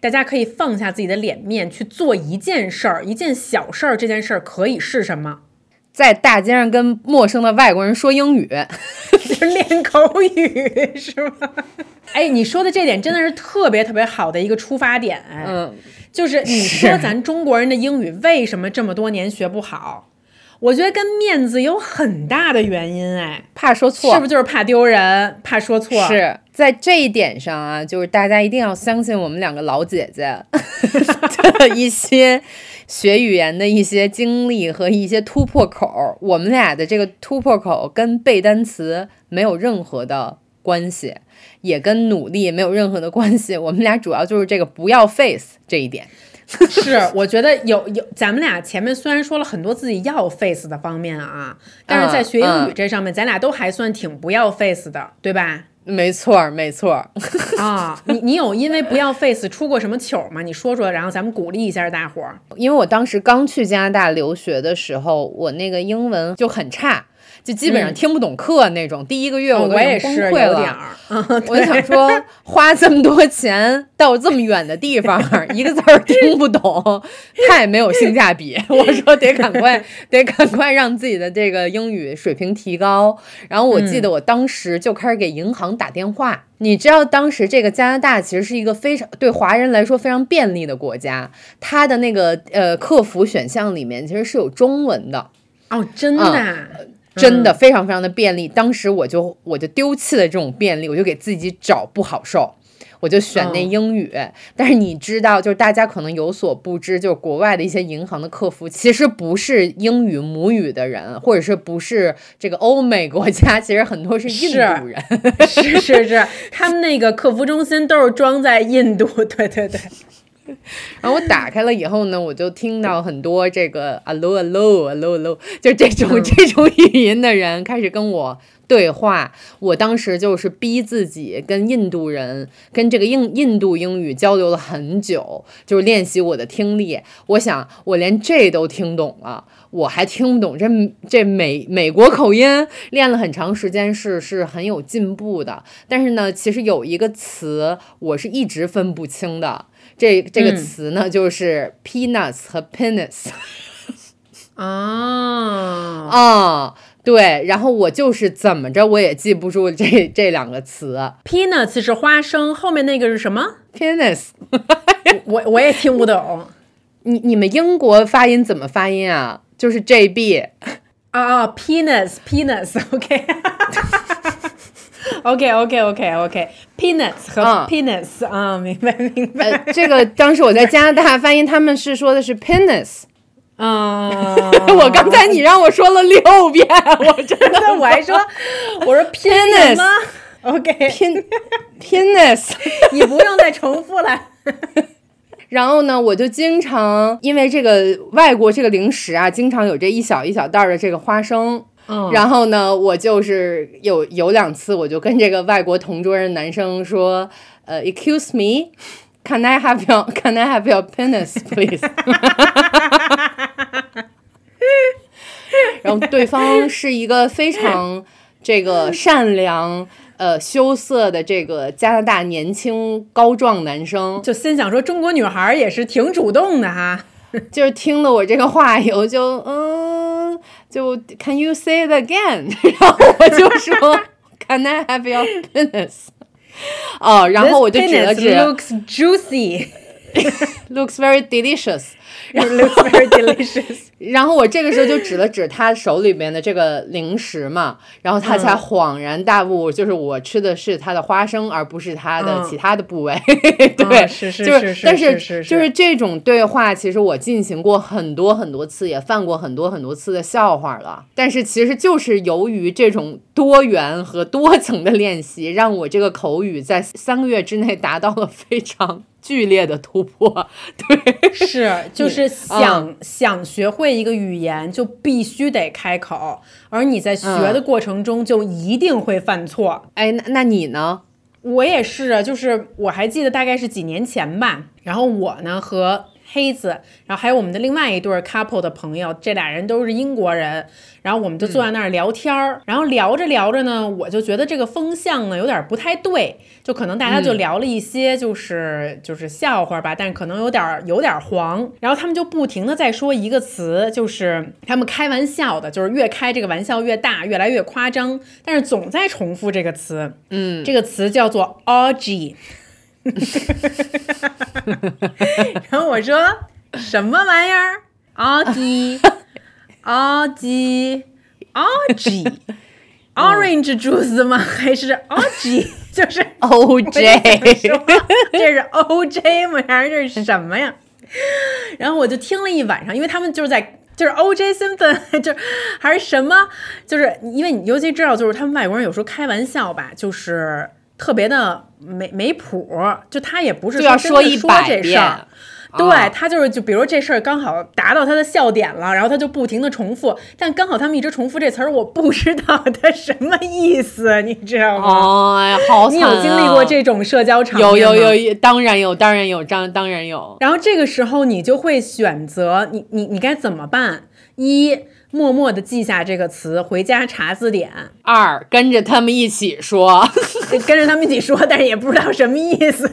大家可以放下自己的脸面去做一件事儿、一件小事儿，这件事儿可以是什么？在大街上跟陌生的外国人说英语，就是练口语是吗？哎，你说的这点真的是特别特别好的一个出发点，哎，嗯，就是你说咱中国人的英语为什么这么多年学不好？我觉得跟面子有很大的原因，哎，怕说错，是不是就是怕丢人、怕说错？是在这一点上啊，就是大家一定要相信我们两个老姐姐 <laughs> 的一些学语言的一些经历和一些突破口。我们俩的这个突破口跟背单词没有任何的关系，也跟努力没有任何的关系。我们俩主要就是这个不要 face 这一点。<laughs> 是，我觉得有有，咱们俩前面虽然说了很多自己要 face 的方面啊，但是在学英语嗯这上面，咱俩都还算挺不要 face 的，对吧？没错儿，没错儿。<laughs> 啊，你你有因为不要 face 出过什么糗吗？你说说，然后咱们鼓励一下大伙儿。因为我当时刚去加拿大留学的时候，我那个英文就很差，就基本上听不懂课那种。第一个月我我也是崩溃了。<laughs> 我就想说，花这么多钱到这么远的地方，一个字儿听不懂，太没有性价比。<laughs> 我说得赶快，得赶快让自己的这个英语水平提高。然后我记得我当时就开始给银行打电话。你知道，当时这个加拿大其实是一个非常对华人来说非常便利的国家，它的那个呃客服选项里面其实是有中文的。哦，真的啊、真的非常非常的便利。当时我就我就丢弃了这种便利，我就给自己找不好受，我就选那嗯英语。但是你知道，就是大家可能有所不知，就是国外的一些银行的客服其实不是英语母语的人，或者是不是这个欧美国家，其实很多是印度人。<laughs> 是是是，他们那个客服中心都是装在印度，对对对。<laughs> 然后我打开了以后呢，我就听到很多这个 hello hello hello hello，就这种这种语音的人开始跟我对话。我当时就是逼自己跟印度人跟这个印印度英语交流了很久，就是练习我的听力。我想我连这都听懂了，我还听不懂这这美美国口音，练了很长时间是是很有进步的。但是呢，其实有一个词我是一直分不清的。这这个词呢，就是 peanuts 和 penis。<laughs> 啊啊，对，然后我就是怎么着我也记不住这这两个词。peanuts 是花生，后面那个是什么？penis。<laughs> 我我也听不懂。你你们英国发音怎么发音啊？就是 J B。啊啊，penis，penis，OK。OK <laughs> OK OK OK OK peanuts 和 penis 啊，明白明白。这个当时我在加拿大发音，他们是说的是 penis。啊，<laughs> 我刚才你让我说了六遍，我真的 <laughs> 我还说我说 penis 吗？OK，penis，<laughs> 你不用再重复了。然后呢，我就经常因为这个外国这个零食啊，经常有这一小一小袋的这个花生。然后呢，我就是有有两次，我就跟这个外国同桌的男生说，呃，Excuse me，Can I have your Can I have your penis, please？<laughs> 然后对方是一个非常这个善良、呃羞涩的这个加拿大年轻高壮男生，就心想说，中国女孩也是挺主动的哈。<laughs> 就是听了我这个话以后，就嗯，就 Can you say it again？然后我就说 <laughs> Can I have your penis？哦，然后我就指了指，Looks juicy，Looks <laughs> very delicious。Looks very delicious。 然后我这个时候就指了指他手里面的这个零食嘛，<laughs> 然后他才恍然大悟，就是我吃的是他的花生，而不是他的其他的部位。<laughs> 对，是是是是，但是就是这种对话，其实我进行过很多很多次，也犯过很多很多次的笑话了。但是其实就是由于这种多元和多层的练习，让我这个口语在三个月之内达到了非常。剧烈的突破，对，是就是想想学会一个语言，就必须得开口，而你在学的过程中就一定会犯错。哎，那那你呢？我也是啊，就是我还记得大概是几年前吧，然后我呢和。黑子，然后还有我们的另外一对 couple 的朋友，这俩人都是英国人，然后我们就坐在那儿聊天儿，然后聊着聊着呢，我就觉得这个风向呢有点不太对，就可能大家就聊了一些就是就是笑话吧，但是可能有点有点黄，然后他们就不停的在说一个词，就是他们开玩笑的，就是越开这个玩笑越大，越来越夸张，但是总在重复这个词，嗯，这个词叫做 orgy。<laughs> 然后我说什么玩意儿？奥吉，<laughs> 奥吉，奥吉，orange juice 吗？还是奥吉？<laughs> 就是 O J，这是 O J 吗？还是这是什么呀？然后我就听了一晚上，因为他们就是在就是 O J Simpson，就还是什么？就是因为你尤其知道，就是他们外国人有时候开玩笑吧，就是特别的。没没谱，就他也不是说说一百遍，对他就是就比如这事儿刚好达到他的笑点了，然后他就不停的重复，但刚好他们一直重复这词儿，我不知道他什么意思，你知道吗？哎呀，好惨！你有经历过这种社交场面吗？有有有，当然有，当然有，当当然有。然后这个时候你就会选择你你你该怎么办？一默默的记下这个词，回家查字典。二，跟着他们一起说，<laughs> 跟着他们一起说，但是也不知道什么意思。<laughs>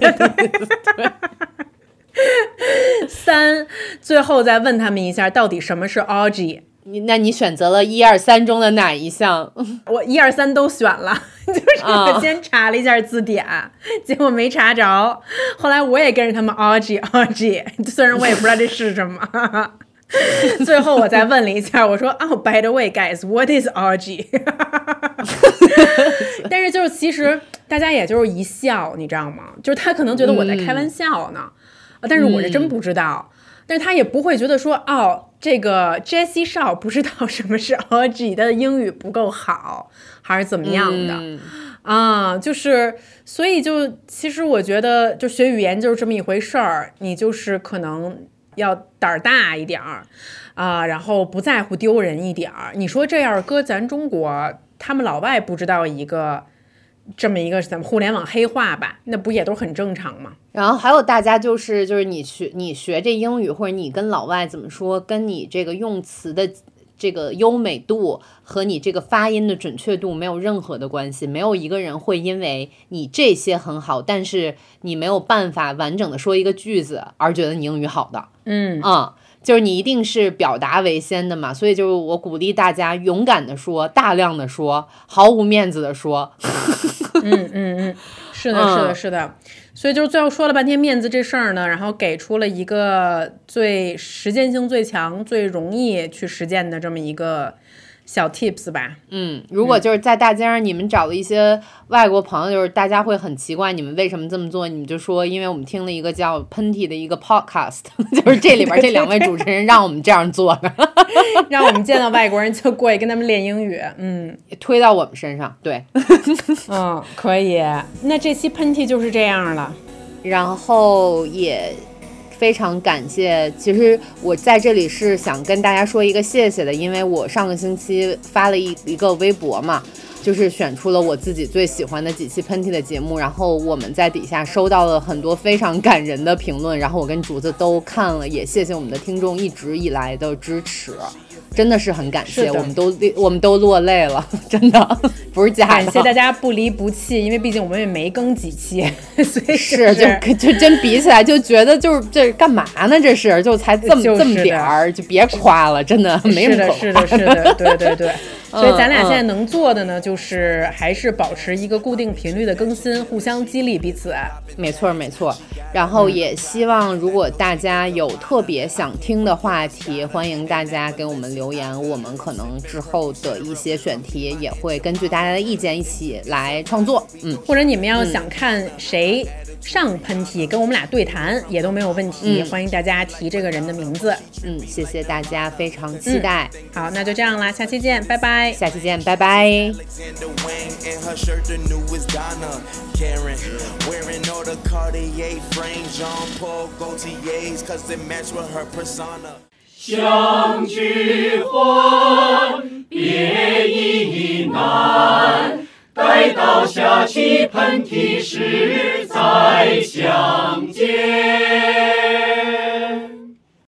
三，最后再问他们一下，到底什么是 orgy？你，那你选择了一二三中的哪一项？我一二三都选了，<laughs> 就是我先查了一下字典，结果没查着。后来我也跟着他们 orgy，orgy，虽然我也不知道这是什么。<laughs> 最后我再问了一下，我说哦，By the way, guys, what is orgy？<laughs> 但是就是其实大家也就是一笑，你知道吗？就是他可能觉得我在开玩笑呢，但是我是真不知道。但是他也不会觉得说哦，这个 Jessie Shaw 不知道什么是 orgy，他的英语不够好，还是怎么样的？啊，就是，所以就其实我觉得，就学语言就是这么一回事儿，你就是可能要胆儿大一点儿啊，然后不在乎丢人一点儿。你说这要是搁咱中国，他们老外不知道一个这么一个咱们互联网黑话吧，那不也都很正常吗？然后还有大家就是就是你学你学这英语，或者你跟老外怎么说，跟你这个用词的。这个优美度和你这个发音的准确度没有任何的关系，没有一个人会因为你这些很好，但是你没有办法完整的说一个句子而觉得你英语好的。嗯啊，就是你一定是表达为先的嘛，所以就是我鼓励大家勇敢的说，大量的说，毫无面子的说。<laughs> 嗯嗯嗯，是的，是的，是的。所以就是最后说了半天面子这事儿呢，然后给出了一个最实践性最强、最容易去实践的这么一个。小 tips 吧，嗯，如果就是在大街上你们找了一些外国朋友，就是大家会很奇怪你们为什么这么做，你们就说，因为我们听了一个叫喷嚏的一个 podcast，<laughs> 就是这里边这两位主持人让我们这样做的，<laughs> 让我们见到外国人就过去跟他们练英语，嗯，<laughs> 推到我们身上，对，嗯，可以，那这期喷嚏就是这样了，然后也。非常感谢，其实我在这里是想跟大家说一个谢谢的，因为我上个星期发了一一个微博嘛，就是选出了我自己最喜欢的几期喷嚏的节目，然后我们在底下收到了很多非常感人的评论，然后我跟竹子都看了，也谢谢我们的听众一直以来的支持。真的是很感谢，我们都我们都落泪了，<laughs> 真的 <laughs> 不是假的。感谢大家不离不弃，因为毕竟我们也没更几期，<laughs> 所以是就就真比起来就觉得就是这干嘛呢？这是就才这么这么点儿，就别夸了，真的没什么。是的，是的，是的，对对对。所以咱俩现在能做的呢，就是还是保持一个固定频率的更新，互相激励彼此。没错，没错。然后也希望，如果大家有特别想听的话题，欢迎大家给我们留言，我们可能之后的一些选题也会根据大家的意见一起来创作。嗯，或者你们要想看谁。上喷嚏跟我们俩对谈也都没有问题，欢迎大家提这个人的名字。嗯，谢谢大家，非常期待。好，那就这样啦，下期见，拜拜。下期见，拜拜。相聚欢，别亦难。待到下期喷嚏时再相见